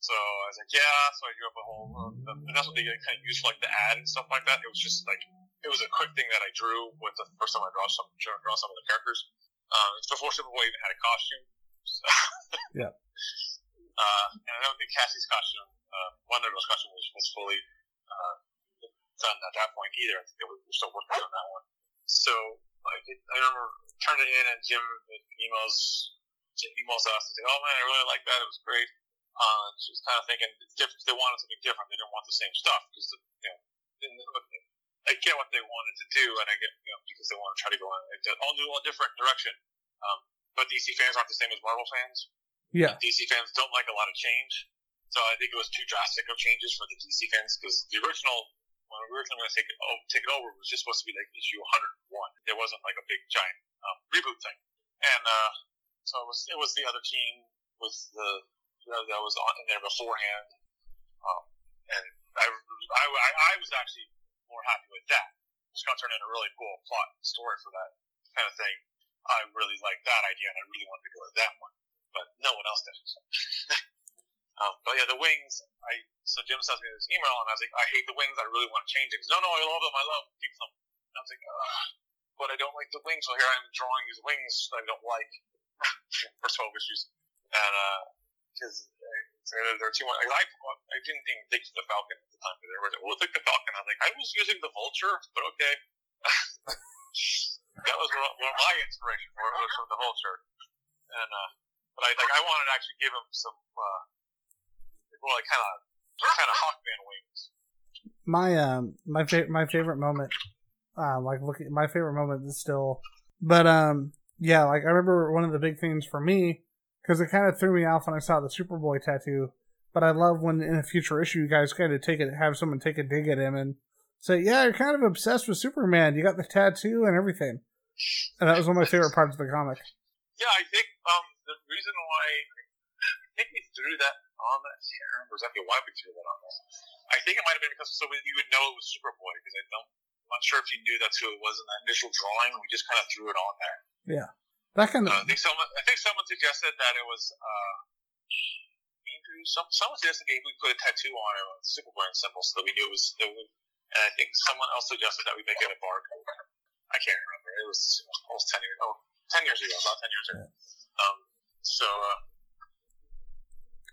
[SPEAKER 2] So I was like, yeah. So I drew up a whole, uh, and that's what they kind of used for like the ad and stuff like that. It was just like, it was a quick thing that I drew with the first time I draw some, draw some of the characters. Um, it's before Superboy even had a costume. So,
[SPEAKER 1] Yeah.
[SPEAKER 2] Uh, and I don't think Cassie's costume, uh, Wonder Girl's costume was, was fully uh, done at that point either. I think they were, we were still working on that one. So like it, I remember turned it in and Jim emails Jim emails us and said, "Oh man, I really like that. It was great." Uh, she was kind of thinking it's different. They wanted something different. They didn't want the same stuff because you know. I get what they wanted to do, and I get you know because they want to try to go in a all new, all different direction. Um, but DC fans aren't the same as Marvel fans.
[SPEAKER 1] Yeah,
[SPEAKER 2] DC fans don't like a lot of change. So I think it was too drastic of changes for the DC fans because the original, when we were originally going to take it, oh, take it over, was just supposed to be like issue 101. There wasn't like a big giant um, reboot thing. And uh, so it was it was the other team with the that was on in there beforehand. Um, and I, I, I, was actually more happy with that. It's going to turn into a really cool plot story for that kind of thing. I really liked that idea, and I really wanted to go with that one but no one else did. um, but yeah, the wings. I so Jim sends me this email, and I was like, I hate the wings. I really want to change it. No, no, I love them. I love keep them. And I was like, Ugh. but I don't like the wings. So here I'm drawing these wings that I don't like. for twelve issues, and uh, there are two. I, I I didn't think think to the Falcon at the time. But there was we'll take the Falcon. I was like, I was using the Vulture, but okay. that was one of my inspiration for it was from the Vulture, and uh, but I like I wanted to actually give him some uh, well, like kind of kind of Hawkman wings.
[SPEAKER 1] My um my favorite my favorite moment, um like looking my favorite moment is still, but um yeah like I remember one of the big things for me because it kind of threw me off when I saw the Superboy tattoo. But I love when in a future issue you guys kind of take it, have someone take a dig at him and say, "Yeah, you're kind of obsessed with Superman. You got the tattoo and everything." And that was one of my favorite parts of the comic.
[SPEAKER 2] Yeah, I think um, the reason why I think we threw that on that. Can't exactly why we threw that on there. I think it might have been because so you would know it was Superboy because I don't. I'm not sure if you knew that's who it was in that initial drawing. We just kind of threw it on there.
[SPEAKER 1] Yeah, that kind.
[SPEAKER 2] Uh, I think someone. I think someone suggested that it was. Uh, some, someone suggested that we put a tattoo on it with Superboy symbol so that we knew it was. It and I think someone else suggested that we make it a barcode. I can't remember. It was almost ten years. Oh, 10 years ago, about ten years ago. Um, so. Uh,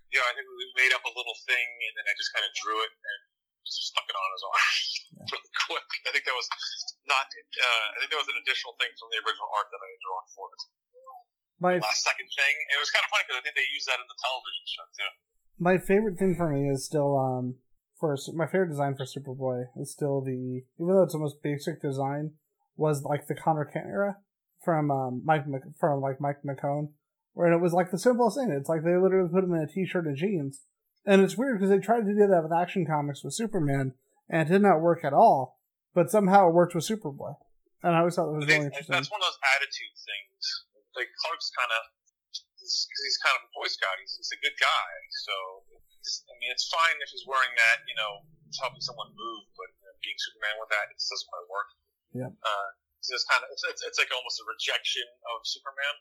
[SPEAKER 2] yeah, I think we made up a little thing, and then I just kind of drew it and stuck it on his arm really quick. I think that was not. Uh, I think that was an additional thing from the original art that I had drawn for it. My last second thing. It was kind of funny because I think they used that in the television show too.
[SPEAKER 1] My favorite thing for me is still um for my favorite design for Superboy is still the even though it's the most basic design was like the Conner Kent era from um Mike from like Mike McKone where it was like the simplest thing. It's like they literally put him in a t-shirt and jeans. And it's weird because they tried to do that with action comics with Superman, and it did not work at all. But somehow it worked with Superboy, and I always thought that was really interesting.
[SPEAKER 2] That's one of those attitude things. Like Clark's kind of, because he's kind of a Boy Scout. He's, he's a good guy, so I mean, it's fine if he's wearing that, you know, it's helping someone move. But you know, being Superman with that, it doesn't quite work.
[SPEAKER 1] Yeah.
[SPEAKER 2] Uh, it's just kind of, it's, it's, it's like almost a rejection of Superman.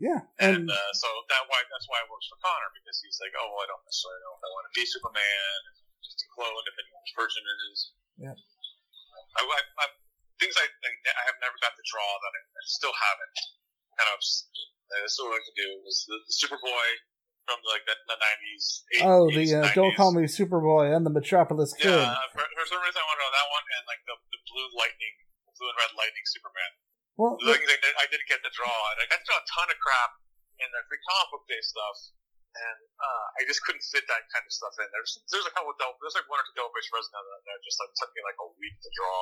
[SPEAKER 1] Yeah,
[SPEAKER 2] and, and uh, so that why that's why it works for Conner because he's like, oh, well, I don't necessarily know if I want to be Superman, just a clone, depending on which version it is.
[SPEAKER 1] Yeah,
[SPEAKER 2] I, I, I things I, I have never got to draw that I, I still haven't. Kind of, I still like to do is the, the Superboy from like the, the 90s. 80s,
[SPEAKER 1] oh, the uh, 90s. don't call me Superboy and the Metropolis Kid.
[SPEAKER 2] Yeah, for, for some reason I want to know that one and like the, the blue lightning, blue and red lightning Superman. Well, things I, I didn't get the draw, and I draw a ton of crap in the free comic book day stuff, and uh, I just couldn't fit that kind of stuff in. There's there's a couple of double, there's like one or two double face resin that just like took me like a week to draw.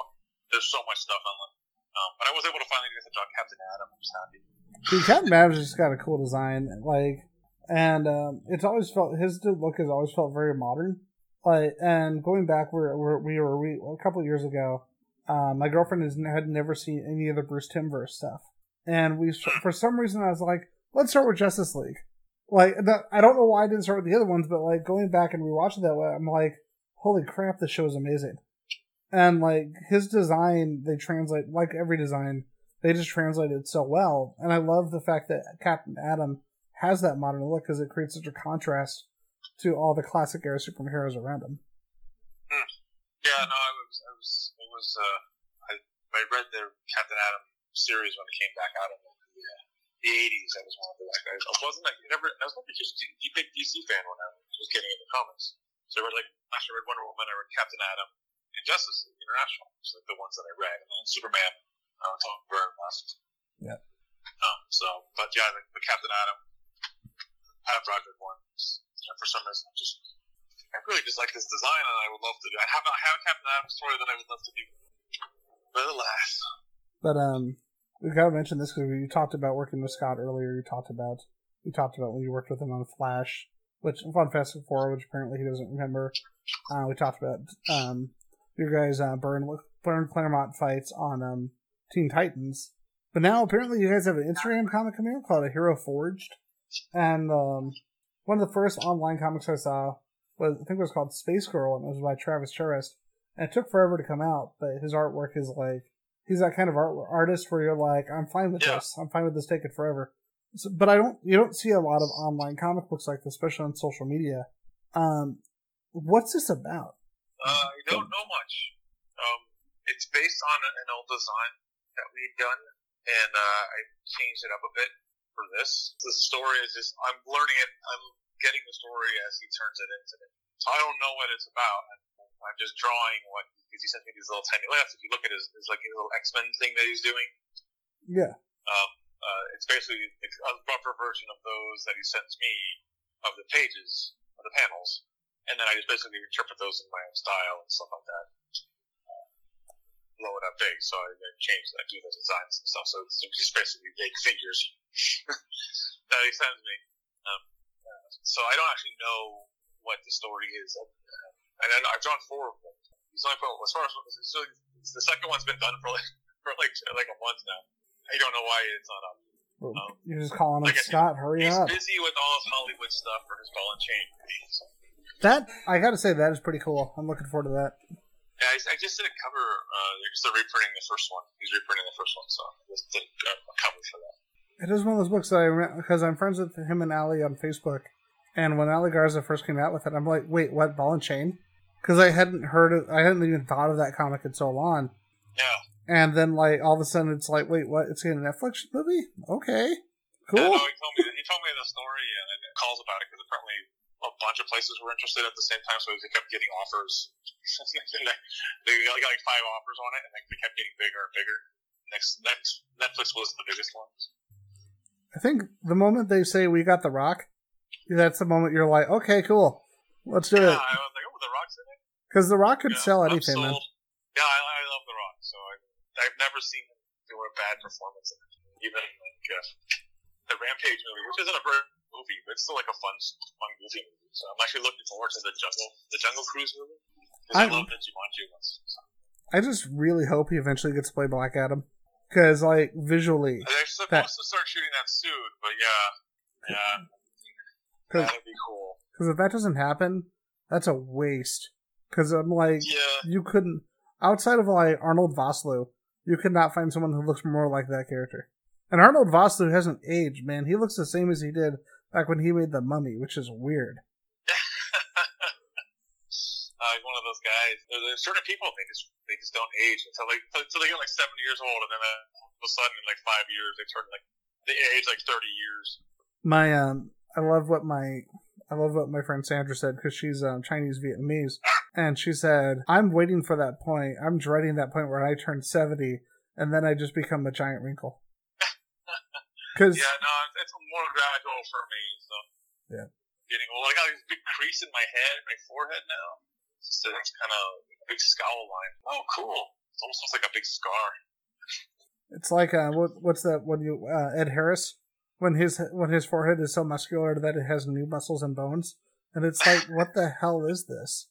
[SPEAKER 2] There's so much stuff on them, um, but I was able to finally get to draw Captain Atom. I'm just happy.
[SPEAKER 1] See, Captain Atom's just got a cool design, like, and um, it's always felt his look has always felt very modern. Like, and going back, where we were we a couple years ago uh, my girlfriend has, had never seen any of the Bruce Timmverse stuff, and we for some reason I was like, let's start with Justice League. Like I don't know why I didn't start with the other ones, but like going back and rewatching that way, I'm like, holy crap, this show is amazing. And like his design, they translate like every design, they just translate it so well. And I love the fact that Captain Atom has that modern look because it creates such a contrast to all the classic era superheroes around him.
[SPEAKER 2] Hmm. Yeah, no, I was, I was was uh, I I read the Captain Atom series when it came back out in the, uh, the 80s. I was one of the like I, I wasn't like never I was just a big DC fan when I was getting into comics. So I read like last I read Wonder Woman, I read Captain Atom, and Justice League International. Just like the ones that I read, and then Superman. I Uh, Tom Byrne last.
[SPEAKER 1] Yeah.
[SPEAKER 2] Um, so, but yeah, the, the Captain Atom, Adam Project one. For some reason, just I really just like this design, and I would love to do. I have I have a Captain Atom story that I would love to do. But alas.
[SPEAKER 1] But um, we gotta mention this because we talked about working with Scott earlier. You talked about you talked about when you worked with him on Flash, which on Fantastic Four, which apparently he doesn't remember. Uh, we talked about um, your guys uh, Byrne burn Claremont fights on um, Teen Titans. But now apparently you guys have an Instagram comic coming out called A Hero Forged, and um, one of the first online comics I saw was I think it was called Space Girl, and it was by Travis Charest. And it took forever to come out, but his artwork is like he's that kind of art, artist where you're like, I'm fine with yeah. this. I'm fine with this taking forever. So, but I don't. You don't see a lot of online comic books like this, especially on social media. Um, what's this about?
[SPEAKER 2] Uh, I don't know much. Um, it's based on an old design that we'd done, and uh, I changed it up a bit for this. The story is just I'm learning it. I'm getting the story as he turns it into it. So I don't know what it's about. I'm just drawing what because he sent me these little tiny laughs. If you look at his, his like his little X Men thing that he's doing,
[SPEAKER 1] Yeah.
[SPEAKER 2] um, uh, it's basically a rougher version of those that he sends me of the pages of the panels, and then I just basically interpret those in my own style and stuff like that. Uh, blow it up big, so I change I do the designs and stuff. So it's just basically big figures that he sends me. Um, so I don't actually know what the story is. And then I've drawn four of them. He's only put, as far as so the second one's been done for like for like like a month now. I don't know why it's not up.
[SPEAKER 1] Well,
[SPEAKER 2] Um,
[SPEAKER 1] You're just calling him
[SPEAKER 2] like
[SPEAKER 1] Scott. Hurry
[SPEAKER 2] He's
[SPEAKER 1] up.
[SPEAKER 2] He's busy with all his Hollywood stuff for his ball and chain. So.
[SPEAKER 1] That I got to say that is pretty cool. I'm looking forward to that.
[SPEAKER 2] Yeah, I, I just did a cover. Uh, they're just reprinting the first one. He's reprinting the first one, so I just did a, a cover for that.
[SPEAKER 1] It is one of those books that I because I'm friends with him and Ali on Facebook, and when Ale Garza first came out with it, I'm like, wait, what? Ball and Chain? Because I hadn't heard it, I hadn't even thought of that comic in so long.
[SPEAKER 2] Yeah.
[SPEAKER 1] And then like all of a sudden it's like, wait, what? It's getting a Netflix movie? Okay,
[SPEAKER 2] Yeah,
[SPEAKER 1] cool.
[SPEAKER 2] no, he told me he told me the story and then calls about it because apparently a bunch of places were interested at the same time, so they kept getting offers. they got like five offers on it, and they kept getting bigger and bigger. Next, next Netflix was the biggest one.
[SPEAKER 1] I think the moment they say we got the Rock, that's the moment you're like, okay, cool, let's do
[SPEAKER 2] Yeah,
[SPEAKER 1] it.
[SPEAKER 2] I was like, oh, the Rock's in it.
[SPEAKER 1] Because the Rock could
[SPEAKER 2] Yeah,
[SPEAKER 1] sell
[SPEAKER 2] I'm
[SPEAKER 1] anything, man.
[SPEAKER 2] Yeah, I, I love the Rock, so I, I've never seen him do a bad performance in it. Even like uh, the Rampage movie, which isn't a great movie, but it's still like a fun, fun goofy movie. So I'm actually looking forward to the Jungle, the Jungle Cruise movie. I,
[SPEAKER 1] I-
[SPEAKER 2] love the Jumanji ones. So.
[SPEAKER 1] I just really hope he eventually gets to play Black Adam. Because like visually,
[SPEAKER 2] They're supposed
[SPEAKER 1] That-
[SPEAKER 2] to start shooting that soon, but yeah, yeah,
[SPEAKER 1] because
[SPEAKER 2] that'd be cool.
[SPEAKER 1] if that doesn't happen, that's a waste. Because I'm like,
[SPEAKER 2] Yeah,
[SPEAKER 1] you couldn't outside of like Arnold Vosloo, you could not find someone who looks more like that character. And Arnold Vosloo hasn't aged, man. He looks the same as he did back when he made the Mummy, which is weird.
[SPEAKER 2] uh, he's one of those guys. There, there's certain people they just they just don't age until like until they get like 70 years old, and then uh, all of a sudden in like five years they turn like they age like 30 years.
[SPEAKER 1] My um, I love what my I love what my friend Sandra said because she's um, Chinese Vietnamese, and she said, "I'm waiting for that point. I'm dreading that point where I turn 70, and then I just become a giant wrinkle." Because
[SPEAKER 2] Yeah, no, it's- more gradual for me. So
[SPEAKER 1] Yeah.
[SPEAKER 2] getting old. I got this big crease in my head, my forehead now. It's, it's kind of a big scowl line. Oh, cool! It's almost looks like a big scar.
[SPEAKER 1] It's like uh, what what's that? When you uh, Ed Harris, when his when his forehead is so muscular that it has new muscles and bones, and it's like, what the hell is this?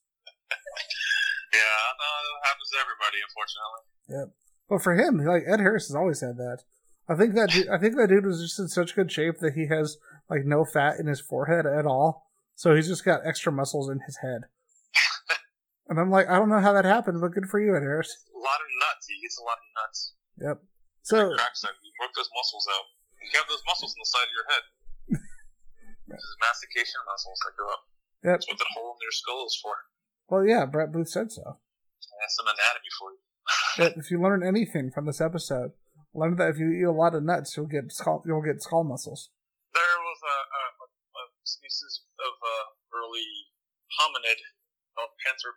[SPEAKER 2] Yeah, no, that happens to everybody, unfortunately. Yep.
[SPEAKER 1] But for him, like Ed Harris has always had that. I think that du- I think that dude was just in such good shape that he has like no fat in his forehead at all, so he's just got extra muscles in his head. And I'm like, I don't know how that happened, but good for you, Ed Harris.
[SPEAKER 2] A lot of nuts. He gets a lot of nuts.
[SPEAKER 1] Yep. So
[SPEAKER 2] cracks that. You work those muscles out. You have those muscles on the side of your head. These mastication muscles that go up.
[SPEAKER 1] Yep.
[SPEAKER 2] That's what the hole in your skull is for.
[SPEAKER 1] well, yeah, Brett Booth said so.
[SPEAKER 2] That's some anatomy for you.
[SPEAKER 1] If you learn anything from this episode, learn that if you eat a lot of nuts, you'll get skull, you'll get skull muscles.
[SPEAKER 2] There was a, a, a species of uh, early hominid called Panther,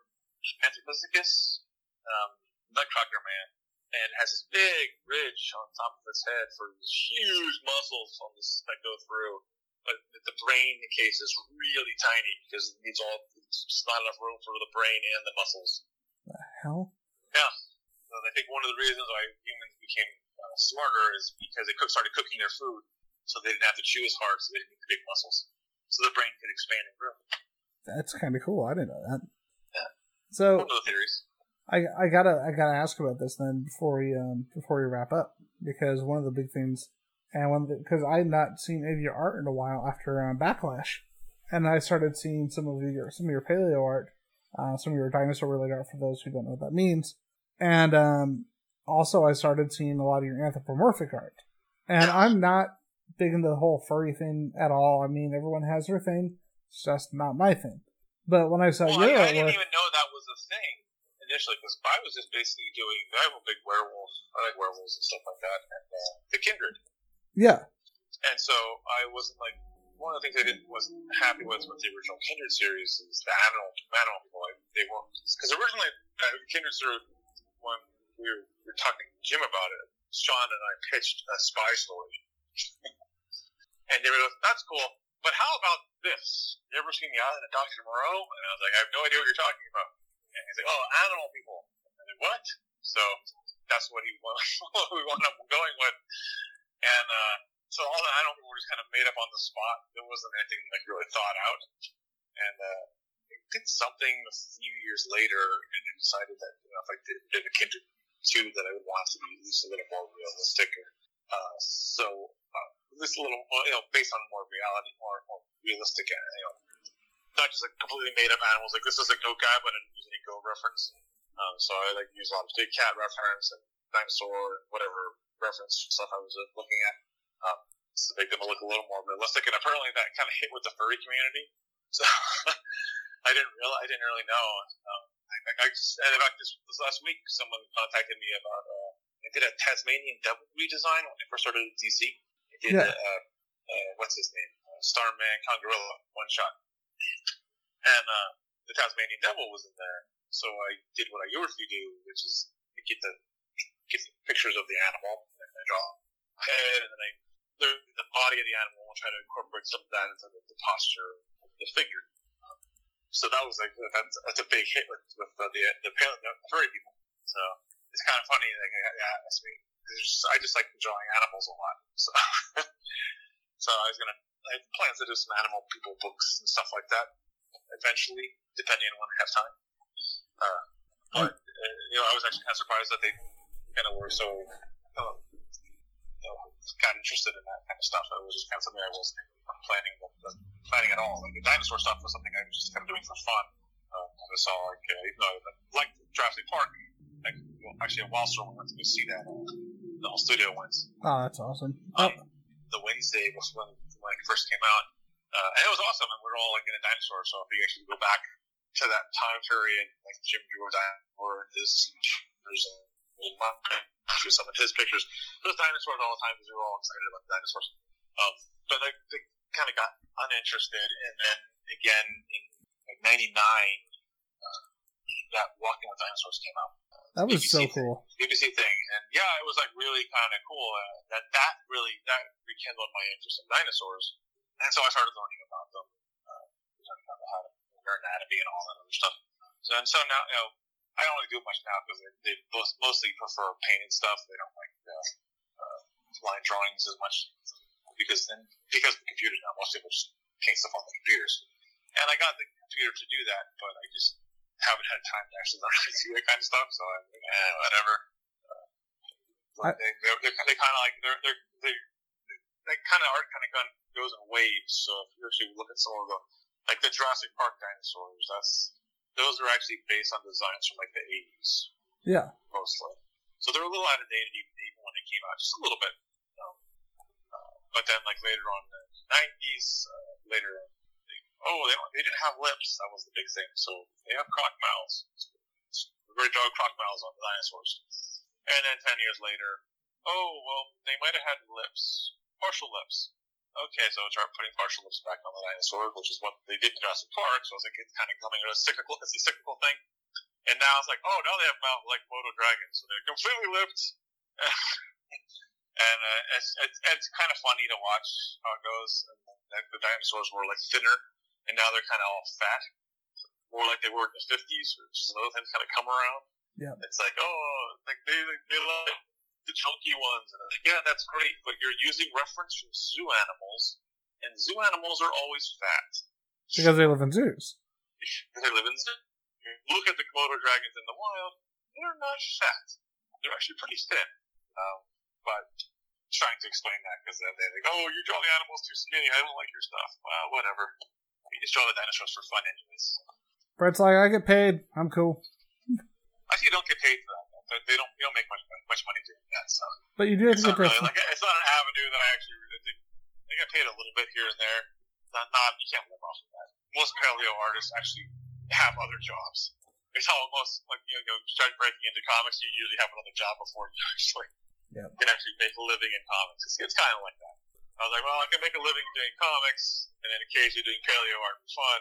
[SPEAKER 2] Panthropithecus, um, Nutcracker Man, and has this big ridge on top of its head for these huge muscles on this that go through. But the brain case is really tiny because it needs all, it's just not enough room for the brain and the muscles.
[SPEAKER 1] The hell?
[SPEAKER 2] So I think one of the reasons why humans became uh, smarter is because they cook, started cooking their food, so they didn't have to chew as hard, so they didn't need the big muscles, so the brain could expand and grow.
[SPEAKER 1] That's kind of cool. I didn't know that.
[SPEAKER 2] Yeah.
[SPEAKER 1] So
[SPEAKER 2] One of the theories.
[SPEAKER 1] I I gotta I gotta ask about this then before we um before we wrap up because one of the big things and one because I had not seen any of your art in a while after um, Backlash, and I started seeing some of your some of your paleo art, uh, some of your dinosaur related art for those who don't know what that means, and um also I started seeing a lot of your anthropomorphic art, and I'm not big into the whole furry thing at all. I mean everyone has their thing, it's just not my thing. But when I saw
[SPEAKER 2] Well,
[SPEAKER 1] your
[SPEAKER 2] I, I didn't even know that was a thing initially, because I was just basically doing. I have a big werewolf. I like werewolves and stuff like that, and uh, the kindred.
[SPEAKER 1] yeah,
[SPEAKER 2] And so I wasn't like one of the things I didn't wasn't happy with with the original Kindred series is the animal animal people. Like, they weren't because originally uh, Kindred series when we were, we were talking to Jim about it, Sean and I pitched a spy story, and they were like, "That's cool." But how about this? You ever seen the island of Dr. Moreau? And I was like, I have no idea what you're talking about. And he's like, oh, animal people. And I what? So that's what he what we wound up going with. And uh, so all the animal people were just kind of made up on the spot. There wasn't anything like really thought out. And uh, I did something a few years later, and I decided that you know, if I did, did a Kindred two, that I would want to be at least a little more realistic. Uh, so uh, this little, you know, based on more reality, more more realistic, uh, you know, not just like completely made up animals. Like this is a goat guy, but I didn't use any goat reference. Um, so I like use a lot of big cat reference and dinosaur and whatever reference stuff I was looking at. Um, to make them look a little more realistic, and apparently that kind of hit with the furry community. So I didn't really, I didn't really know. Um, I, I just, and in fact, this, this last week, someone contacted me about. Uh, I did a Tasmanian devil redesign when I first started at DC. I did
[SPEAKER 1] Yeah.
[SPEAKER 2] uh, uh, what's his name? Uh, Starman Congorilla one shot, and uh, the Tasmanian devil was in there. So I did what I usually do, which is get the get the pictures of the animal and I draw a head, and then I the, the body of the animal and try to incorporate some of that into the, the posture of the figure. Um, so that was like that's, that's a big hit with with uh, the the pale the furry people. So it's kind of funny. Like, yeah, that's me. Just, I just like drawing animals a lot. So so I was gonna I have plans to do some animal people books and stuff like that eventually, depending on when I have time. Uh, but uh, you know, I was actually kind of surprised that they kind of were so um, you know, got interested in that kind of stuff. It was just kind of something I wasn't planning planning at all. Like the dinosaur stuff was something I was just kind of doing for fun. Uh, I saw like uh, even though I like Jurassic Park, like well, actually a Wildstorm, we went to go see that. Uh, the whole studio went.
[SPEAKER 1] Oh, that's awesome.
[SPEAKER 2] Um,
[SPEAKER 1] Oh,
[SPEAKER 2] the Wednesday was when when it first came out, uh, and it was awesome. And we were all like in a dinosaur. So if you actually go back to that time period, like Jim drew dinosaur, his there's drew some of his pictures. Those dinosaurs all the time because we were all excited about the dinosaurs. Um, but they, they kind of got uninterested, and then again in like '99, uh, that Walking with Dinosaurs came out.
[SPEAKER 1] that was so
[SPEAKER 2] BBC
[SPEAKER 1] cool.
[SPEAKER 2] BBC thing, and yeah, it was like really kind of cool. Uh, that that really that rekindled my interest in dinosaurs, and so I started learning about them, uh, learning about how to their anatomy and all that other stuff. So and so now, you know, I don't really do much now because they, they most, mostly prefer painted stuff. They don't like uh, uh, line drawings as much because then because the computers now, most people just paint stuff on the computers. And I got the computer to do that, but I just haven't had time to actually learn to do that kind of stuff. So I'm like, eh, whatever. Uh,
[SPEAKER 1] I-
[SPEAKER 2] they, they're, they're, they kind of like they're they're they that kind of art kind of goes in waves. So if you actually look at some of the like the Jurassic Park dinosaurs, that's those are actually based on designs from like the 80s
[SPEAKER 1] Yeah.
[SPEAKER 2] mostly. So they're a little out of date even, even when they came out, just a little bit. Um, uh, but then like later on in the 90s, uh, later, oh, they, they didn't have lips. That was the big thing. So they have croc mouths. Very dog croc mouths on the dinosaurs. And then 10 years later, oh, well, they might have had lips, partial lips. Okay, so start putting partial lips back on the dinosaur, which is what they did in Jurassic Park. So it's like it's kind of coming a cyclical, it's a cyclical thing. And now it's like, oh, now they have mouth like Moto dragons, so they're completely lipped. and uh, it's, it's it's kind of funny to watch how it goes. And like, the dinosaurs were like thinner, and now they're kind of all fat, more like they were in the '50s, which is another thing to kind of come around.
[SPEAKER 1] Yeah.
[SPEAKER 2] It's like, oh, like they they love the chunky ones, and like, yeah, that's great, but you're using reference from zoo animals, and zoo animals are always fat.
[SPEAKER 1] Because they live in zoos.
[SPEAKER 2] They live in zoo. Look at the Komodo dragons in the wild; they're not fat. They're actually pretty thin. Um, but trying to explain that because then they're like, "Oh, you draw the animals too skinny. I don't like your stuff." Well, whatever. You just draw the dinosaurs for fun, anyways.
[SPEAKER 1] Brett's like, I get paid. I'm cool.
[SPEAKER 2] I actually, you don't get paid for that. They- They don't. You don't make much much money doing that. So
[SPEAKER 1] But you do have
[SPEAKER 2] it's
[SPEAKER 1] to get
[SPEAKER 2] really like it's not an avenue that I actually. I think I get paid a little bit here and there. Not, not you can't live off of that. Most paleo artists actually have other jobs. It's how most like you know you start breaking into comics. You usually have another job before you actually
[SPEAKER 1] Yep.
[SPEAKER 2] can actually make a living in comics. It's, it's kind of like that. I was like, well, I can make a living doing comics, and then occasionally doing paleo art for fun.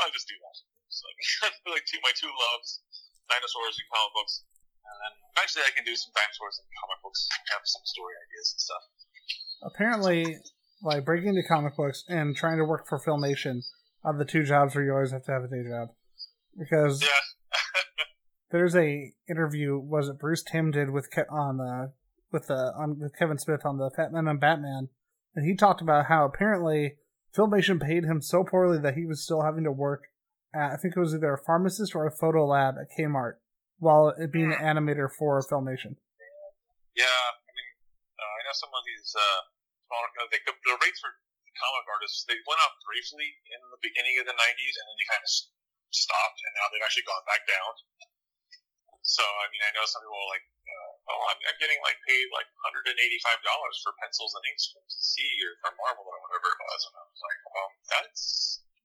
[SPEAKER 2] I'll just do that. So like two my two loves, dinosaurs and comic books. And then eventually I can do some dinosaurs and comic books, have some story ideas and stuff.
[SPEAKER 1] Apparently, like breaking into comic books and trying to work for Filmation are the two jobs where you always have to have a day job. Because
[SPEAKER 2] Yeah.
[SPEAKER 1] there's a interview was it Bruce Timm did with Ke- on uh, with the on with Kevin Smith on the Fatman on Batman, and he talked about how apparently Filmation paid him so poorly that he was still having to work at I think it was either a pharmacist or a photo lab at Kmart while being an animator for Filmation.
[SPEAKER 2] Yeah, I mean, uh, I know some of these uh, smaller, uh, they, the rates for comic artists they went up briefly in the beginning of the '90s, and then they kind of stopped, and now they've actually gone back down. So, I mean, I know some people like, uh, oh, I'm, I'm getting like paid like 185 dollars for pencils and inks from DC or from Marvel or whatever it was, and I was like, well, that's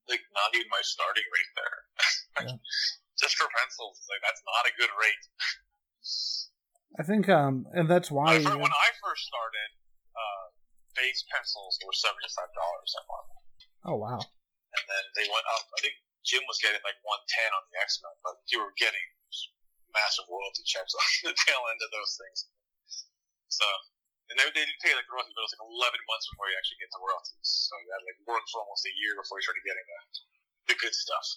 [SPEAKER 2] like not even my starting rate there.
[SPEAKER 1] Yeah.
[SPEAKER 2] Just for pencils, like that's not a good rate.
[SPEAKER 1] I think um and that's why
[SPEAKER 2] When I when I first started, uh, base pencils were seventy five dollars at Marvel,
[SPEAKER 1] oh wow
[SPEAKER 2] and then they went up. I think Jim was getting like one ten on the X Men, but you were getting massive royalty checks on the tail end of those things. So, and they, they didn't pay like royalties, but it was like eleven months before you actually get the royalties. So you had to like work for almost a year before you started getting the the good stuff.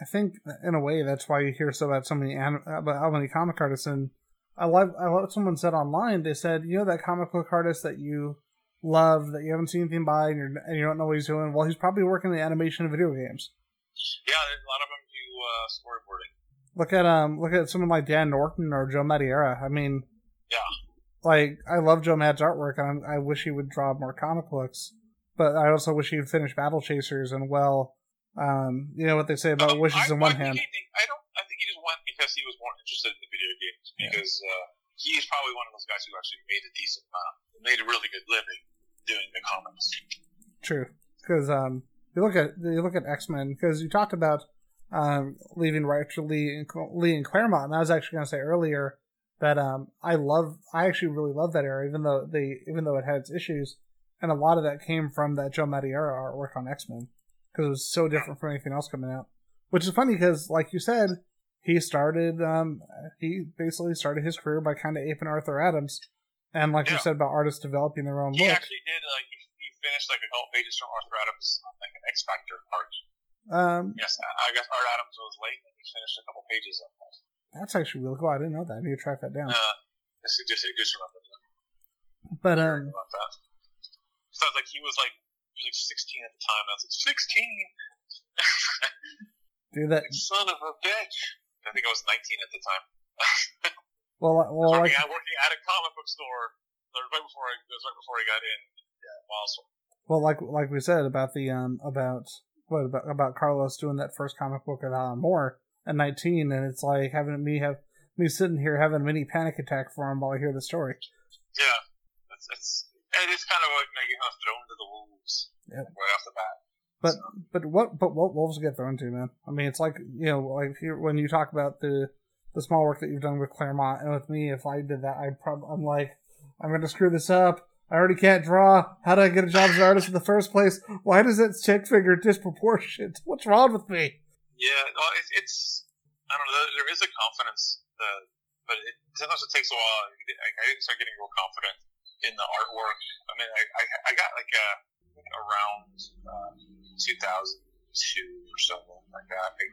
[SPEAKER 1] I think in a way that's why you hear so about so many about how many comic artists and I love I love someone said online they said you know that comic book artist that you love that you haven't seen anything by and, you're, and you don't know what he's doing well he's probably working in the animation of video games
[SPEAKER 2] Yeah, a lot of them do uh, storyboarding.
[SPEAKER 1] Look at um look at someone like Dan Norton or Joe Madureira I mean
[SPEAKER 2] Yeah.
[SPEAKER 1] like I love Joe Mad's artwork and I'm, wish he would draw more comic books but I also wish he'd finish Battle Chasers and well um you know what they say about wishes
[SPEAKER 2] I,
[SPEAKER 1] in one
[SPEAKER 2] I
[SPEAKER 1] hand
[SPEAKER 2] Think I don't. I think he just went because he was more interested in the video games. Because uh, he's probably one of those guys who actually made a decent amount, made a really good living doing the comics.
[SPEAKER 1] True, because um, you look at you look at X Men because you talked about um leaving right to Lee and Lee and Claremont, and I was actually going to say earlier that um I love I actually really love that era, even though they even though it had its issues, and a lot of that came from that Joe Madureira artwork on X Men because it was so different from anything else coming out. Which is funny because, like you said, he started um he basically started his career by kind of aping Arthur Adams, and like you said about artists developing their own
[SPEAKER 2] He
[SPEAKER 1] look.
[SPEAKER 2] actually did like he, he finished like a couple pages from Arthur Adams on like an X Factor art.
[SPEAKER 1] Um,
[SPEAKER 2] Yes, I I guess Art Adams was late and he finished a couple pages of that.
[SPEAKER 1] That's actually really cool. I didn't know that. I need to track that down.
[SPEAKER 2] Uh, just just just remember that.
[SPEAKER 1] But um,
[SPEAKER 2] about that. Sounds like he was like he was like 16 at the time. I was like 16.
[SPEAKER 1] dude, that
[SPEAKER 2] Son of a bitch. I think I was 19 at the time.
[SPEAKER 1] well, well,
[SPEAKER 2] working,
[SPEAKER 1] like,
[SPEAKER 2] at, working at a comic book store right before I, it was right before I got in. Yeah,
[SPEAKER 1] well, like, like we said about the um, about what about about Carlos doing that first comic book at Alan Moore at 19, and it's like having me have me sitting here having a mini panic attack for him while I hear the story.
[SPEAKER 2] Yeah, it's, it's it is kind of like making us thrown to the wolves
[SPEAKER 1] Yep.
[SPEAKER 2] right off the bat.
[SPEAKER 1] But but what but what wolves get thrown to, man? I mean, it's like you know, like here, when you talk about the the small work that you've done with Claremont and with me, if I did that, I'd probably I'm like, I'm gonna screw this up. I already can't draw. How did I get a job as an artist in the first place? Why does that chick figure disproportionate? What's wrong with me?
[SPEAKER 2] Yeah, no, it's, it's I don't know. There, is a confidence, uh, but it, sometimes it takes a while. I, I didn't start getting real confident in the artwork. I mean, I, I, I got like a around uh, 2002 or something like that. I,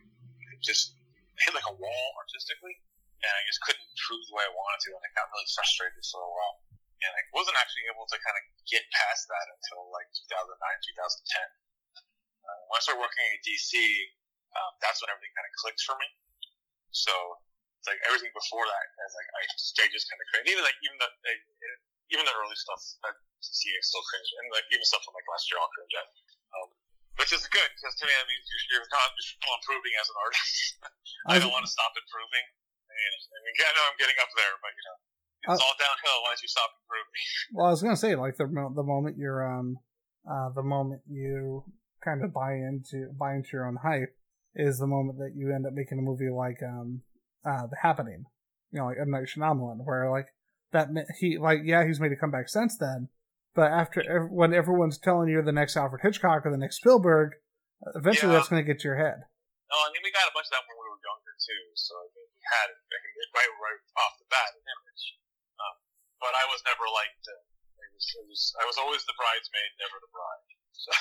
[SPEAKER 2] I just hit like a wall artistically, and I just couldn't prove the way I wanted to, and I got really frustrated for a while. And I wasn't actually able to kind of get past that until like 2009, 2010. Uh, when I started working at DC, um, that's when everything kind of clicked for me. So it's like everything before that, is like I just, I just kind of cringe. Even like even the like, even the early stuff that DC is still cringe, and like even stuff from like last year, I'll cringe at. Um, which is good because to me that means you're, you're, con- you're still improving as an artist. I don't want to stop improving. I mean, I mean, I know I'm getting up there, but you know, it's
[SPEAKER 1] Uh,
[SPEAKER 2] all downhill once you stop improving.
[SPEAKER 1] Well, I was gonna say like the the moment you're um uh the moment you kind of buy into buy into your own hype is the moment that you end up making a movie like um uh The Happening, you know, like M Night Shyamalan, where like that he like yeah he's made a comeback since then, But after when everyone's telling you the next Alfred Hitchcock or the next Spielberg, eventually
[SPEAKER 2] Yeah.
[SPEAKER 1] that's going to get to your head.
[SPEAKER 2] Oh, I mean we got a bunch of that when we were younger too, so I mean, we had it right right off the bat an image. Um, but I was never like the, I was, I was I was always the bridesmaid, never the bride. So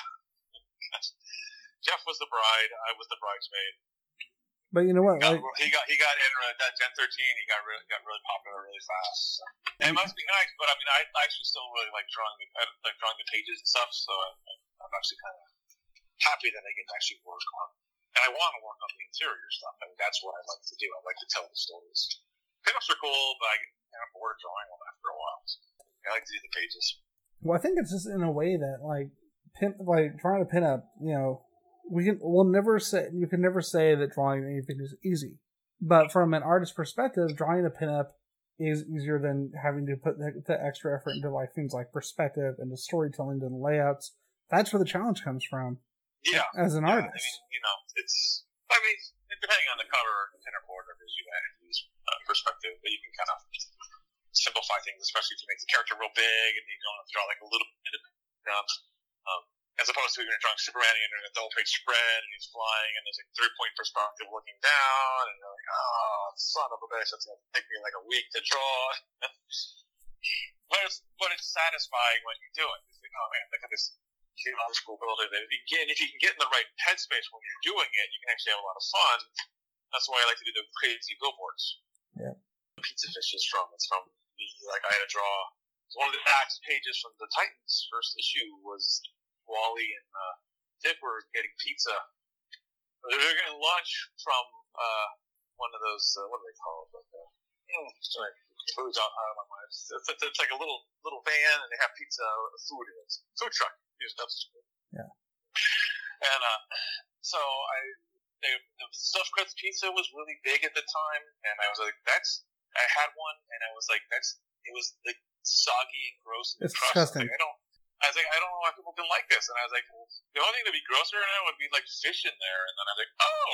[SPEAKER 2] Jeff was the bride, I was the bridesmaid.
[SPEAKER 1] But you know what?
[SPEAKER 2] Got,
[SPEAKER 1] Like,
[SPEAKER 2] he got he got in uh, that Gen 13. He got really got really popular really fast. So. And it must be nice, but I mean, I I actually still really like drawing the I like drawing the pages and stuff. So I'm, I'm actually kind of happy that I get to actually work on. And I want to work on the interior stuff. I mean, that's what I like to do. I like to tell the stories. Pinups are cool, but I kind of bored drawing them after a while. So I like to do the pages.
[SPEAKER 1] well, I think it's just in a way that like pin, like trying to pin up. You know, we can we'll never say you can never say that drawing anything is easy. But from an artist's perspective, drawing a pinup is easier than having to put the, the extra effort into like things like perspective and the storytelling and layouts. That's where the challenge comes from
[SPEAKER 2] Yeah.
[SPEAKER 1] as an
[SPEAKER 2] Yeah,
[SPEAKER 1] artist.
[SPEAKER 2] I mean, you know, it's. I mean, depending on the cover and board, there's you add use uh, perspective, but you can kind of simplify things, especially if you make the character real big and you don't have to draw like a little bit of. Um, as opposed to you're drawing Superman and you're doing a double page spread and he's flying and there's like three point perspective looking down and you're like, oh, son of a bitch, that's gonna take me like a week to draw. but it's but it's satisfying when you do it. It's like, oh man, look at this geological building. That if you can, if you can get in the right headspace when you're doing it, you can actually have a lot of fun. That's why I like to do the crazy billboards.
[SPEAKER 1] Yeah.
[SPEAKER 2] Pizza Fish is from. It's from the like I had to draw. One of the back pages from the Titans first issue was Wally and uh, Dick were getting pizza. They were getting lunch from uh, one of those. Uh, what do they call it? Like, uh, mm, sorry, food's out, out of my mind. It's, it's, it's like a little little van, and they have pizza food in it. Food truck.
[SPEAKER 1] Yeah.
[SPEAKER 2] And uh, so I, they, the stuffed crust pizza was really big at the time, and I was like, that's. I had one, and I was like, that's. It was like soggy and gross. And
[SPEAKER 1] It's disgusting.
[SPEAKER 2] Like, I don't. I was like, I don't know why people can like this, and I was like, well, the only thing that'd be grosser than that would be like fish in there, and then I was like, oh.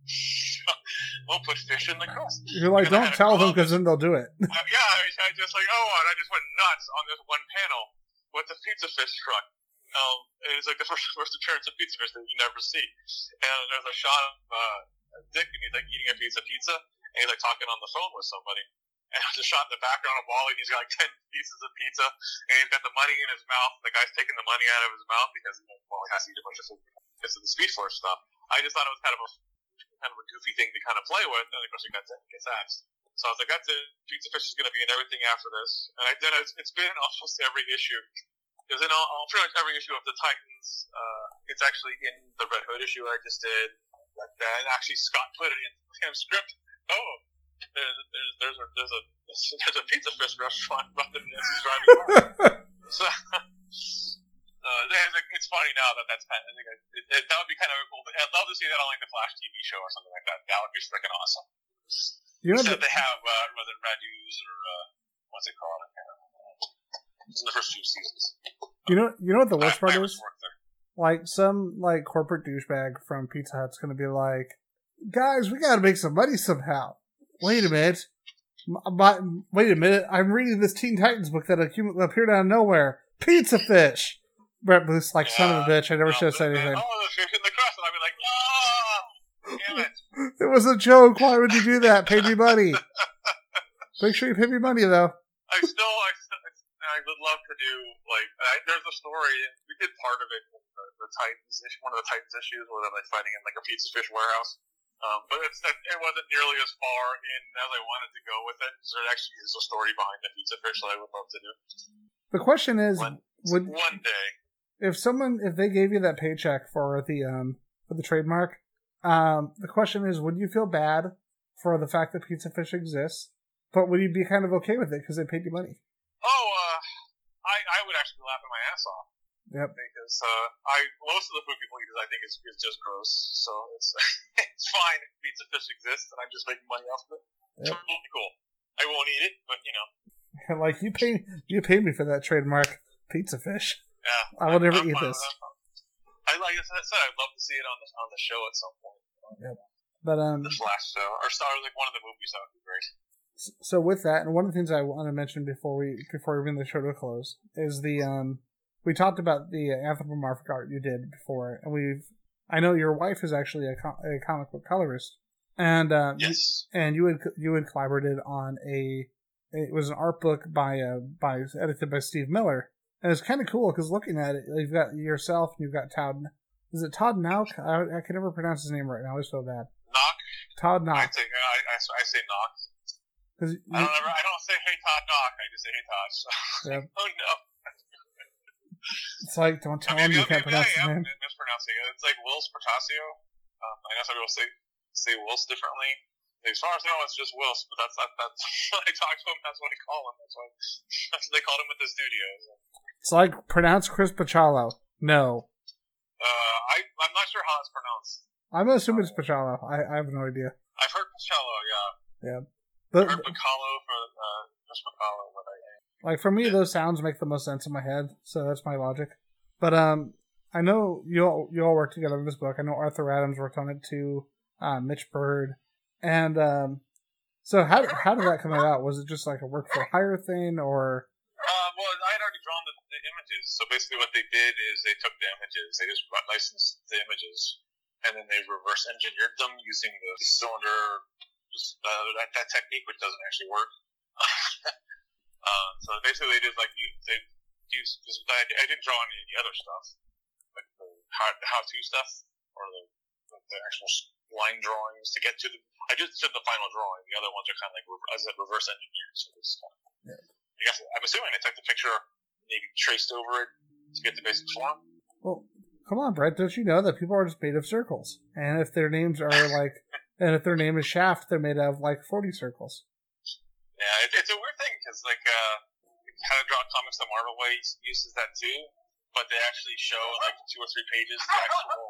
[SPEAKER 2] we'll put fish in the crust.
[SPEAKER 1] You're like, don't tell them because then they'll do it.
[SPEAKER 2] Uh, yeah, I, was- I just like, oh, and I just went nuts on this one panel with the pizza fish truck. Um, it was like the first first appearance of pizza fish that you never see. And there's a shot of uh, Dick, and he's like eating a piece of pizza, and he's like talking on the phone with somebody. And there's a shot in the background of Wally, and he's got like ten pieces of pizza, and he's got the money in his mouth. The guy's taking the money out of his mouth because Wally has to eat a bunch of food because of the Speed Force stuff. I just thought it was kind of a kind of a goofy thing to kind of play with, and of course he gets gets axed. So I was like, that's it. Pizza Fish is going to be in everything after this. And I did. It's, it's been almost every issue. It was in all, pretty much every issue of the Titans. Uh, it's actually in the Red Hood issue I just did. And actually, Scott put it in his script. Oh, there's, there's, there's, a, there's, a, there's a Pizza Fish restaurant about the as he's driving by. so, uh, it's- funny now that that's kind of, I think it, it, that would be kind of cool. I'd love to see that on like the Flash TV show or something like that. That would be freaking awesome.
[SPEAKER 1] You know,
[SPEAKER 2] Instead,
[SPEAKER 1] the,
[SPEAKER 2] they have uh, it Radus or uh, what's it called? I can't remember. It's in the first few seasons.
[SPEAKER 1] you know, you know what the worst
[SPEAKER 2] I,
[SPEAKER 1] part
[SPEAKER 2] I
[SPEAKER 1] is?
[SPEAKER 2] was worked there.
[SPEAKER 1] Like some like corporate douchebag from Pizza Hut's gonna be like, guys, we gotta make some money somehow. Wait a minute. My, wait a minute. I'm reading this Teen Titans book that appeared out of nowhere. Pizza Fish. Brett Booth's like, son of a bitch. I never should have said anything.
[SPEAKER 2] Oh, the fish in the crust, and I'd be like, oh, damn it.
[SPEAKER 1] It was a joke. Why would you do that? Pay me money. Make sure you pay me money though.
[SPEAKER 2] I still, I, still, I would love to do like I, there's a story. We did part of it, the, the Titans issue, one of the Titans issues, where they're like fighting in like a pizza fish warehouse. Um, but it's it wasn't nearly as far in as I wanted to go with it. So there actually is a story behind the pizza fish that I would love to do
[SPEAKER 1] The question is,
[SPEAKER 2] One-
[SPEAKER 1] would
[SPEAKER 2] one day.
[SPEAKER 1] if someone if they gave you that paycheck for the um for the trademark, um, the question is, would you feel bad for the fact that Pizza Fish exists, but would you be kind of okay with it because they paid you money?
[SPEAKER 2] Oh, uh, I I would actually be laughing my ass off.
[SPEAKER 1] Yep.
[SPEAKER 2] Because uh, I most of the food people eat, is, I think, is, is just gross. So it's it's fine if pizza fish exists and I'm just making money off of it.
[SPEAKER 1] Yep.
[SPEAKER 2] Totally cool. I won't eat it, but you know,
[SPEAKER 1] like you pay you paid me for that trademark Pizza Fish.
[SPEAKER 2] yeah.
[SPEAKER 1] I will never
[SPEAKER 2] I'm
[SPEAKER 1] eat this.
[SPEAKER 2] I like I said, I'd love to see it on the on the show at some point. Yeah.
[SPEAKER 1] But um,
[SPEAKER 2] The Flash show, or star like one of the movies. That would be great.
[SPEAKER 1] So with that, and one of the things I want to mention before we before we bring the show to a close is the um we talked about the anthropomorphic art you did before, and we've I know your wife is actually a, co- a comic book colorist, and uh,
[SPEAKER 2] Yes.
[SPEAKER 1] you, and you had you had collaborated on a it was an art book by uh by edited by Steve Miller, and it's kind of cool because looking at it, you've got yourself and you've got Todd. Is it Todd Nauck? I, I can never pronounce his name right now. I always feel bad.
[SPEAKER 2] Knock.
[SPEAKER 1] Todd
[SPEAKER 2] Knock.
[SPEAKER 1] I
[SPEAKER 2] say I, I, I say knock. I don't ever, I don't say hey Todd knock. I just say hey Todd. So.
[SPEAKER 1] Yeah.
[SPEAKER 2] oh no.
[SPEAKER 1] It's like don't tell
[SPEAKER 2] I
[SPEAKER 1] him you can't
[SPEAKER 2] I
[SPEAKER 1] pronounce his
[SPEAKER 2] am
[SPEAKER 1] name.
[SPEAKER 2] mispronouncing it. It's like Whilce Portacio. Um, I know some people say say Wills differently. As far as I know, it's just Wills, but that's that, that's when I talk to him. That's what I call him. That's what that's what they called him at the studios.
[SPEAKER 1] It's like pronounce Chris Bachalo. No,
[SPEAKER 2] Uh, I I'm not sure how it's pronounced.
[SPEAKER 1] I'm assuming it's Pachalo. I, I have no idea.
[SPEAKER 2] I've heard Pacalo, yeah.
[SPEAKER 1] But
[SPEAKER 2] I've heard Pacalo for uh, just Pacalo, but I.
[SPEAKER 1] like for me, those sounds make the most sense in my head, so that's my logic. But um, I know you all you all work together on this book. I know Arthur Adams worked on it too. Uh, Mitch Byrd, and um, so how how did that come about? Was it just like a work for hire thing, or
[SPEAKER 2] Uh, well, I had already drawn the, images, so basically what they did is they took the images, they just licensed the images, and then they reverse engineered them using the cylinder, uh, that, that technique, which doesn't actually work. uh, so basically they did like, you, they used, cause I, I didn't draw any of the other stuff, like the how, the how-to stuff, or the, like the actual line drawings to get to the, I just did the final drawing, the other ones are kind of like, as said, reverse engineered, so it's kind of I guess I'm assuming they took the picture, maybe traced over it to get the basic form.
[SPEAKER 1] well, come on, Brett, don't you know that people are just made of circles, and if their names are like, and if their name is Shaft, they're made of like forty circles.
[SPEAKER 2] Yeah, it, it's a weird thing because like uh, How to Draw Comics the Marvel way uses that too, but they actually show like two or three pages the actual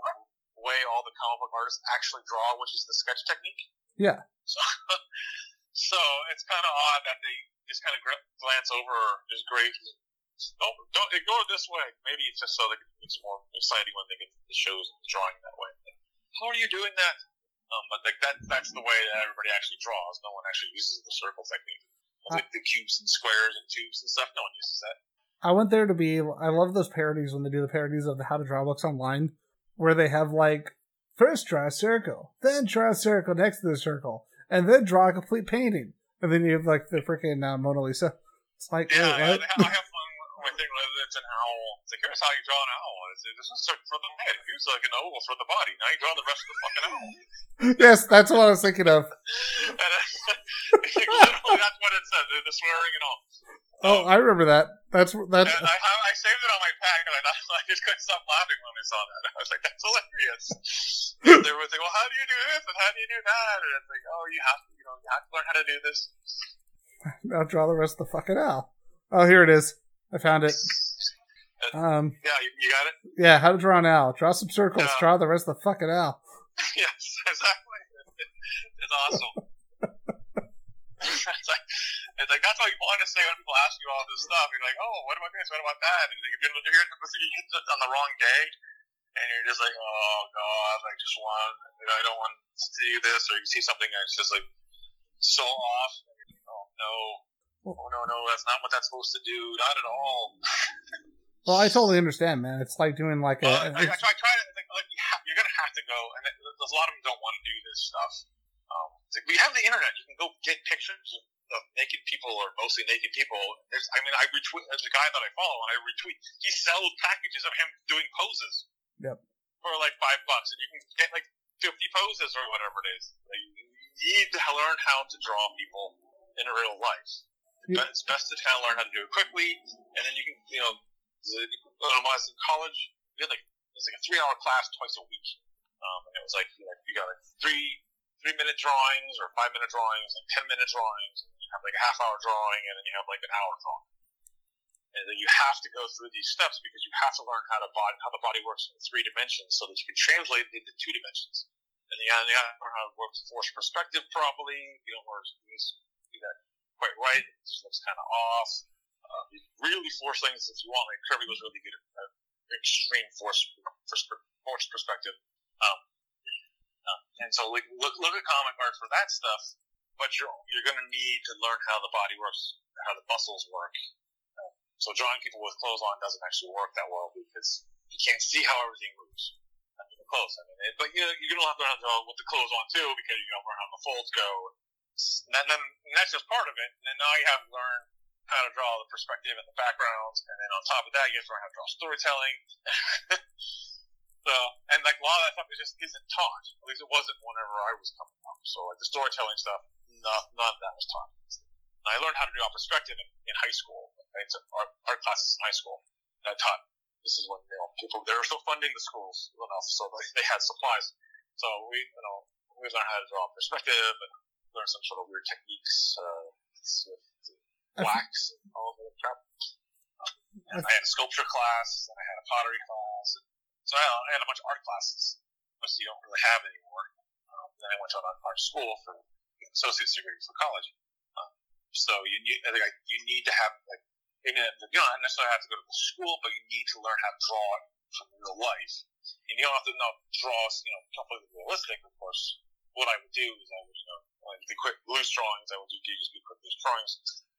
[SPEAKER 2] way all the comic book artists actually draw, which is the sketch technique.
[SPEAKER 1] Yeah.
[SPEAKER 2] So, so it's kind of odd that they just kind of glance over just great. Don't don't ignore this way. Maybe it's just so that it's more exciting when they get the shows and the drawing that way. How are you doing that? Um, but like that that's the way that everybody actually draws. No one actually uses the circle technique. Like the cubes and squares and tubes and stuff. No one uses that.
[SPEAKER 1] I want there to be. I love those parodies when they do the parodies of the How to Draw books online, where they have like first draw a circle, then draw a circle next to the circle, and then draw a complete painting, and then you have like the freaking uh, Mona Lisa. It's like,
[SPEAKER 2] Yeah,
[SPEAKER 1] wait,
[SPEAKER 2] I. I have my thing whether it's an owl. It's like here's how you draw an owl. It's, this is for the head. Here's like an oval for the body. Now you draw the rest of the fucking owl.
[SPEAKER 1] yes, that's what I was thinking of.
[SPEAKER 2] And, uh, literally, that's what it says. The swearing and all.
[SPEAKER 1] Oh, I remember that. That's that's.
[SPEAKER 2] I, I, I saved it on my pack, and I, I just couldn't stop laughing when I saw that. I was like, "That's hilarious." They were like, "Well, how do you do this and how do you do that?" And it's like, "Oh, you have to, you know, you have to learn how to do this."
[SPEAKER 1] I'll draw the rest of the fucking owl. Oh, here it is. I found it. Um,
[SPEAKER 2] Yeah, you, you got it.
[SPEAKER 1] yeah, how to draw an owl. Draw some circles.
[SPEAKER 2] Yeah.
[SPEAKER 1] Draw the rest of the fucking owl.
[SPEAKER 2] yes, exactly. It's awesome. it's like, it's like that's what you want to say when people ask you all this stuff. You're like, "Oh, what about this? What about that?" And if you're, if you're on the wrong day, and you're just like, "Oh God, I just want, you know, I don't want to do this," or you see something that's just like so off. And you're like, oh no, oh no, no, that's not what that's supposed to do. Not at all.
[SPEAKER 1] Well, I totally understand, man. It's like doing like a.
[SPEAKER 2] Uh, I, I, try, I try to think like you ha- you're gonna have to go, and there's a lot of them don't want to do this stuff. Um, it's like, we have the internet; you can go get pictures of, of naked people or mostly naked people. There's, I mean, I retweet. There's a guy that I follow, and I retweet. He sells packages of him doing poses.
[SPEAKER 1] Yep.
[SPEAKER 2] For like five bucks, and you can get like 50 poses or whatever it is. Like, you need to learn how to draw people in real life. But it's best to kind of learn how to do it quickly, and then you can, you know, when I was in college, we had like it was like a three-hour class twice a week, um, and it was like you, know, you got like three three-minute drawings or five-minute drawings, and ten-minute drawings, and you have like a half-hour drawing, and then you have like an hour drawing. And then you have to go through these steps because you have to learn how to body, how the body works in three dimensions so that you can translate it into two dimensions. And you have to learn how to work force perspective properly. You do that quite right. It just looks kind of off. Uh, you really force things if you want. Like Kirby was really good at uh, extreme force force, perspective. Um, uh, and so like look look at comic art for that stuff. but you're you're going to need to learn how the body works, how the muscles work. So drawing people with clothes on doesn't actually work that well because you can't see how everything moves clothes. I mean, it, but you know, you're going to have to learn how to draw with the clothes on too because you got to learn how the folds go. And then, and that's just part of it. And then now you have to learn how to draw the perspective and the backgrounds, and then on top of that, you have to learn how to draw storytelling. so, and like a lot of that stuff is just isn't taught. At least it wasn't whenever I was coming up. So, like the storytelling stuff, none, none of that was taught. And I learned how to draw perspective in, in high school. I took art, art classes in high school. And I taught. This is when you know people they were still funding the schools enough, so they, they had supplies. So we you know we learned how to draw perspective and learn some sort of weird techniques, uh, wax and all that crap. Um, I had a sculpture class and I had a pottery class. And, so I, I had a bunch of art classes, which you don't really have anymore. Um, then I went to an art school for associate's degree for college. Um, so you need, I think I, you need to have like you don't necessarily have to go to the school, but you need to learn how to draw from real life. And you don't have to not draw, you know, completely realistic, of course. What I would do is I would, you know, like the quick loose drawings, I would do just be quick loose drawings.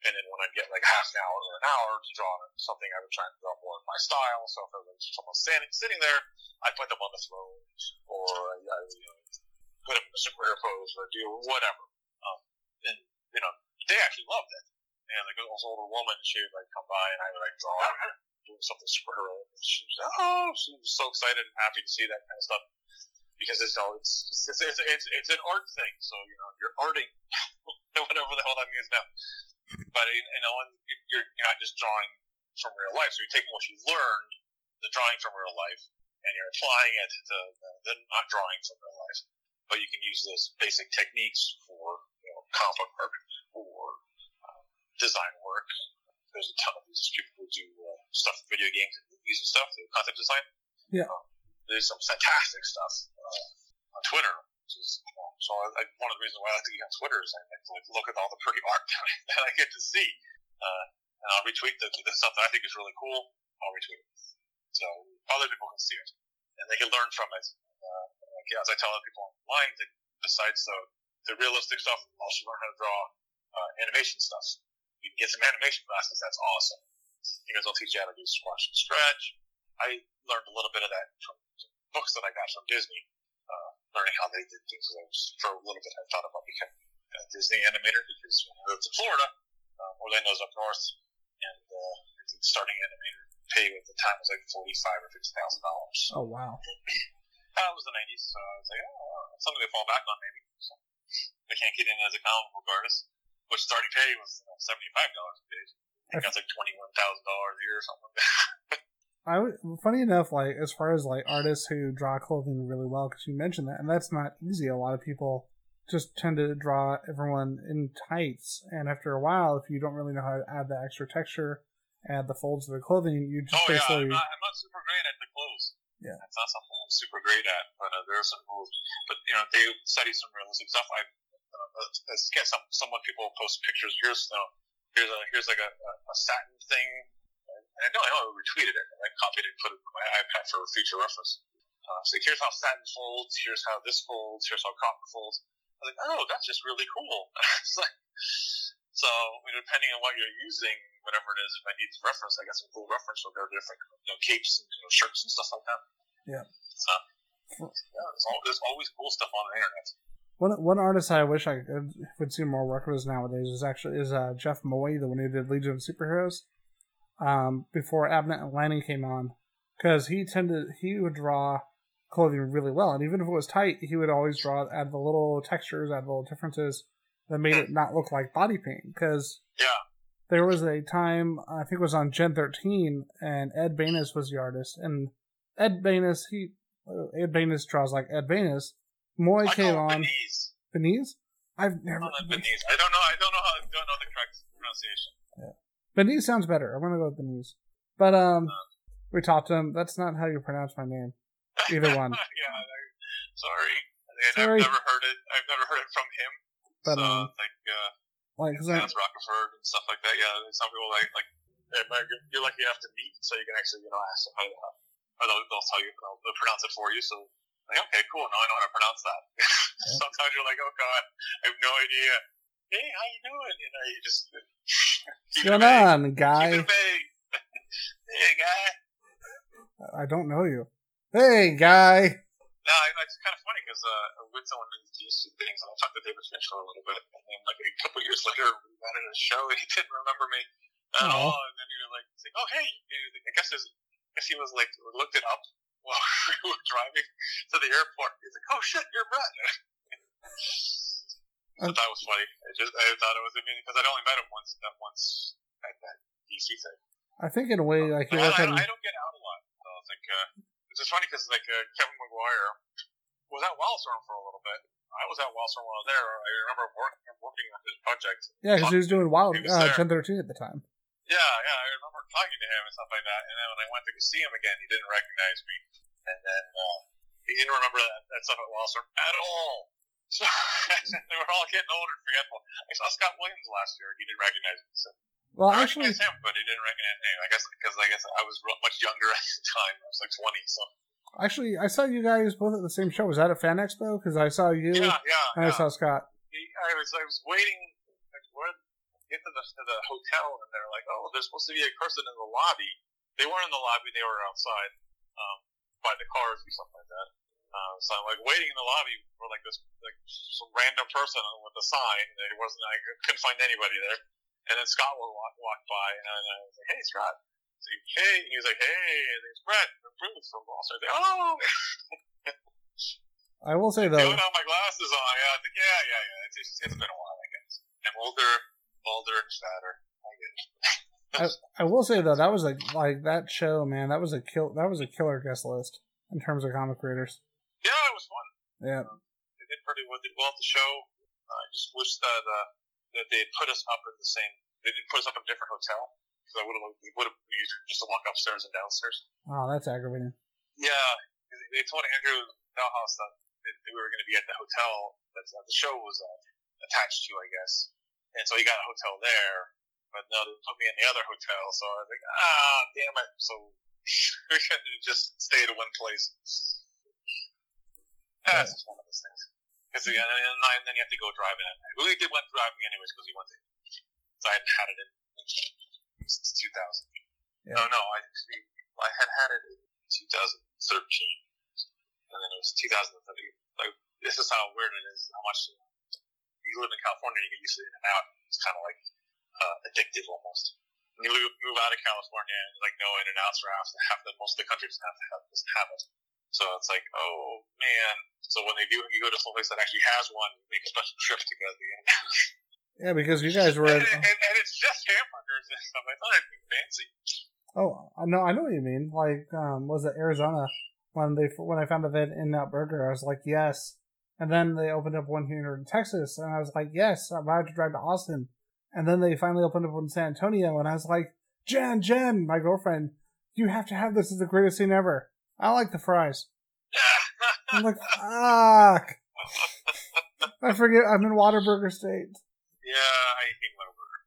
[SPEAKER 2] And then when I get like half an hour or an hour to draw something, I would try and draw more in my style. So if there was someone standing, sitting there, I put them on the throne, or I, I you know, put them in a superhero pose, or do whatever. Um, and you know, they actually loved it and like this older woman, she would like come by and I would like draw her doing something super heroic. She was oh, she was so excited and happy to see that kind of stuff because it's all it's it's it's, it's, it's an art thing. So you know you're arting whatever the hell that means now. But you know you're you're not just drawing from real life. So you're taking what you learned, the drawing from real life, and you're applying it to the not drawing from real life. But you can use those basic techniques for you know comic art or design work. There's a ton of these people who do uh, stuff for video games and movies and stuff, concept design.
[SPEAKER 1] Yeah.
[SPEAKER 2] Um, there's some fantastic stuff uh, on Twitter. Is, so I, I, one of the reasons why I like to get on Twitter is I like to like, look at all the pretty art that I, get to see. Uh, and I'll retweet the, the stuff that I think is really cool. I'll retweet it. So other people can see it. And they can learn from it. Uh, like, as I tell other people online, that besides the, the realistic stuff, also learn how to draw uh, animation stuff you can get some animation classes, that's awesome. Because they'll teach you how to do squash and stretch. I learned a little bit of that from books that I got from Disney, learning how they did things. I was, for a little bit, I thought about becoming a Disney animator because when I lived in Florida, um, Orlando's up north, and uh, starting animator pay at the time was like forty-five or fifty thousand dollars.
[SPEAKER 1] Oh wow!
[SPEAKER 2] that was the '90s, so I was like, oh, something to fall back on maybe. So I can't get in as a comic book artist which starting pay was you know, seventy five dollars a page. I think that's like twenty one thousand dollars a year or something.
[SPEAKER 1] I would, funny enough, like as far as like artists who draw clothing really well, because you mentioned that, and that's not easy. A lot of people just tend to draw everyone in tights, and after a while, if you don't really know how to add the extra texture, add the folds of the clothing, you just
[SPEAKER 2] oh,
[SPEAKER 1] basically.
[SPEAKER 2] Yeah, I'm not, I'm not super great at the clothes.
[SPEAKER 1] Yeah,
[SPEAKER 2] it's not something I'm super great at, but uh, there are some moves. But you know, they study some realistic stuff. I uh, get some someone people post pictures. Here's you know, here's a here's like a, a, satin thing. And I know I know I retweeted it and I copied it, put it on my iPad for future reference. Uh, so here's how satin folds. Here's how this folds. Here's how cotton folds. I was like, oh, that's just really cool. like, so depending on what you're using, whatever it is, if I need to reference, I got some cool reference. So there are different you know, capes and you know, shirts and stuff like that.
[SPEAKER 1] Yeah.
[SPEAKER 2] So, yeah, there's, all, there's always cool stuff on the internet.
[SPEAKER 1] One one artist I wish I could, would see more work with nowadays is actually is uh, Jeff Moy, the one who did Legion of Superheroes. Um, before Abnett and Lanning came on, because he tended he would draw clothing really well, and even if it was tight, he would always draw add the little textures, add the little differences that made it not look like body paint. Because
[SPEAKER 2] yeah.
[SPEAKER 1] there was a time I think it was on Gen 13, and Ed Benes was the artist, and Ed Benes he Ed Benes draws like Ed Benes, Moy
[SPEAKER 2] I
[SPEAKER 1] came on.
[SPEAKER 2] Beniz.
[SPEAKER 1] Beniz? I've never.
[SPEAKER 2] I don't I don't know. I don't know how. I don't know the correct pronunciation.
[SPEAKER 1] Beniz sounds better. I'm gonna go with Beniz. But um, uh, we talked to him. That's not how you pronounce my name. Either one.
[SPEAKER 2] yeah. Sorry. I have never heard it. I've never heard it from him. But so, um, like, uh,
[SPEAKER 1] like, cause I,
[SPEAKER 2] Rockefort and stuff like that. Yeah, some people like like you're like you have to meet so you can actually you know ask them how, or they'll, they'll tell you they'll, they'll pronounce it for you. So like, okay, cool. Now I know how to pronounce that. Sometimes you're like, oh god, I have no idea. Hey, how you doing? You know, you just
[SPEAKER 1] what's going on, guy?
[SPEAKER 2] hey, guy.
[SPEAKER 1] I don't know you. Hey, guy.
[SPEAKER 2] No, it's kind of funny because uh, with someone these two things, I'll talk to David Finch a little bit, and then like a couple years later, we met at a show, and he didn't remember me at all, and then he was like, like "Oh, hey," dude. I guess there's, I guess he was like looked it up while we were driving to the airport. He's like, "Oh shit, you're Brett." I thought that was funny. I just I thought it was mean because I'd only met him once that once at that DC thing.
[SPEAKER 1] I think in a way like
[SPEAKER 2] I, I, I, don't get out a lot. So it's like uh, it's just funny because like uh, Kevin Maguire was at Wildstorm for a little bit. I was at Wildstorm while I was there. I remember working working on his project.
[SPEAKER 1] Yeah, because he was doing Wild uh, 1013 at the time.
[SPEAKER 2] Yeah, yeah, I remember talking to him and stuff like that. And then when I went to see him again, he didn't recognize me, and then uh, he didn't remember that, that stuff at Wildstorm at all. So they were all getting older and forgetful. I saw Scott Williams last year. He didn't recognize me. So.
[SPEAKER 1] Well,
[SPEAKER 2] I
[SPEAKER 1] actually,
[SPEAKER 2] him, but he didn't recognize me. I guess because I guess I was much younger at the time. I was like twenty. So
[SPEAKER 1] actually, I saw you guys both at the same show. Was that a Fan Expo? Because I saw you.
[SPEAKER 2] Yeah, yeah.
[SPEAKER 1] And
[SPEAKER 2] yeah.
[SPEAKER 1] I saw Scott.
[SPEAKER 2] I was I was waiting. Like, where get to the, to the hotel, and they're like, "Oh, there's supposed to be a person in the lobby." They weren't in the lobby; they were outside um, by the cars or something like that. Uh, so I'm like waiting in the lobby for like this like some random person with a sign. It wasn't I couldn't find anybody there. And then Scott would walk, walk by, and I was like, "Hey, Scott." Like, hey, and he was like, "Hey," and it's Brett from Bruce from Boston. Like, oh.
[SPEAKER 1] I will say though.
[SPEAKER 2] Doing all my glasses on, yeah, think, yeah, yeah, yeah. It's, it's, it's been a while, I guess. I'm older, older and fatter. I it.
[SPEAKER 1] I, I will say though that was a like that show man that was a kill that was a killer guest list in terms of comic creators.
[SPEAKER 2] Yeah, it was fun.
[SPEAKER 1] Yeah,
[SPEAKER 2] um, they did pretty well. Did well at the show. I just wish that uh, that they had put us up in the same. They didn't put us up in a different hotel because I would have would have been easier just to walk upstairs and downstairs.
[SPEAKER 1] Oh, that's aggravating.
[SPEAKER 2] Yeah, they told Andrew Dalhouse that we were going to be at the hotel that the show was uh, attached to, I guess, and so he got a hotel there. But no, they put me in the other hotel, so I was like, ah, damn it. So we couldn't just stay at one place. Yeah, it's just one of those things. Because again, and then you have to go driving at night. We did went driving anyways because we went to. So I hadn't had it in since 2000. Yeah. No, no, I I had had it in 2013, and then it was 2013. Like this is how weird it is. How much you live in California, you get used to it In-N-Out. It's kind of like uh, addictive almost. When you move out of California, like no In-N-Outs are half, half the most of the country doesn't have, have, doesn't have it. So it's like, oh man. So when they do, you go to some place that actually has one, make a special trip to go to the
[SPEAKER 1] Yeah, because you guys were.
[SPEAKER 2] and, and, and, it's just hamburgers and stuff. I thought it'd be fancy.
[SPEAKER 1] Oh no, I know what you mean. Like, um, was it Arizona when they when I found out they had In-N-Out Burger? I was like, yes. And then they opened up one here in Texas, and I was like, yes. I'm about to drive to Austin. And then they finally opened up one in San Antonio, and I was like, Jen, Jen, my girlfriend, you have to have this. It's the greatest thing ever. I like the fries. I'm like, fuck. I forget. I'm in Whataburger State.
[SPEAKER 2] Yeah, I hate Whataburger.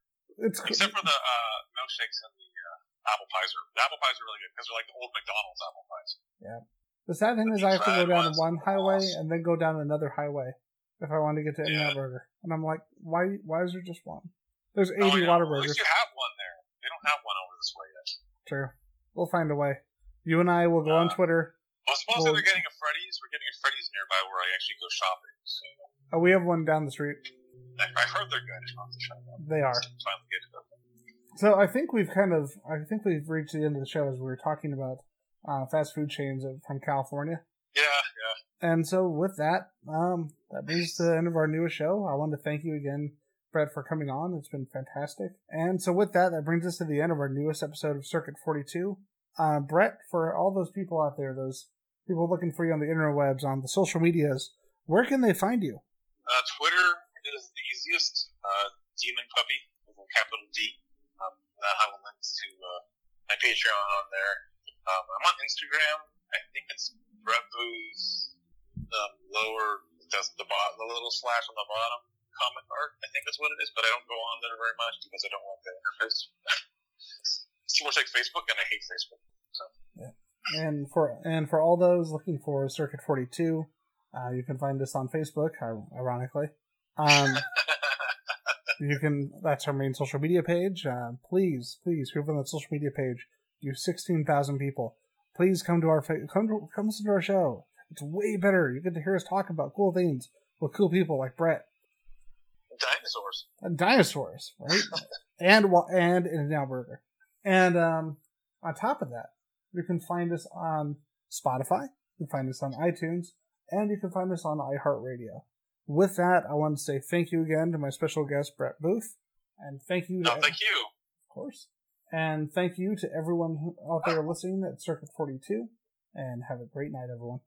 [SPEAKER 1] It's
[SPEAKER 2] except for the uh, milkshakes and the uh, apple pies. Are, the apple pies are really good because they're like the old McDonald's apple pies.
[SPEAKER 1] Yeah. The sad thing is, I have to go down one highway and then go down another highway if I want to get to yeah. In-N-Out Burger. And I'm like, why? Why is there just one? There's 80 oh, yeah. Whataburgers.
[SPEAKER 2] At least you have one there. They don't have one over this way yet.
[SPEAKER 1] True. We'll find a way. You and I will go uh, on Twitter.
[SPEAKER 2] Well, supposedly we'll, they're getting a Freddy's. We're getting a Freddy's nearby where I actually go shopping. So.
[SPEAKER 1] Oh, we have one down the street.
[SPEAKER 2] I, I heard they're good.
[SPEAKER 1] They are. So I think we've kind of, I think we've reached the end of the show as we were talking about uh, fast food chains from California.
[SPEAKER 2] Yeah, yeah.
[SPEAKER 1] And so with that, um, that brings to the end of our newest show. I want to thank you again Brett, for coming on. It's been fantastic. And so, with that, that brings us to the end of our newest episode of Circuit 42. Uh, Brett, for all those people out there, those people looking for you on the interwebs, on the social medias, where can they find you?
[SPEAKER 2] Uh, Twitter is the easiest. Uh, Demon Puppy with a capital D. Um, that have links to uh, my Patreon on there. Um, I'm on Instagram. I think it's Brett. The lower, does the bot, the little slash on the bottom comic art. I think that's what it is, but I don't go on there very much because I don't want the interface. it's too much like Facebook, and I hate Facebook. So.
[SPEAKER 1] Yeah. And for and for all those looking for Circuit Forty Two, uh, you can find us on Facebook. Ironically, um, you can. That's our main social media page. Uh, please, please, whoever on that social media page, you sixteen thousand people, please come to our fa- come to, come listen to our show. It's way better. You get to hear us talk about cool things with cool people like Brett
[SPEAKER 2] Dinosaurs.
[SPEAKER 1] and dinosaurs, right? and and In-N-Out Burger. And um, on top of that, you can find us on Spotify. You can find us on iTunes, and you can find us on iHeartRadio. With that, I want to say thank you again to my special guest Brett Booth, and thank you.
[SPEAKER 2] No,
[SPEAKER 1] to,
[SPEAKER 2] thank you.
[SPEAKER 1] of course. And thank you to everyone out there listening at Circuit 42. And have a great night, everyone.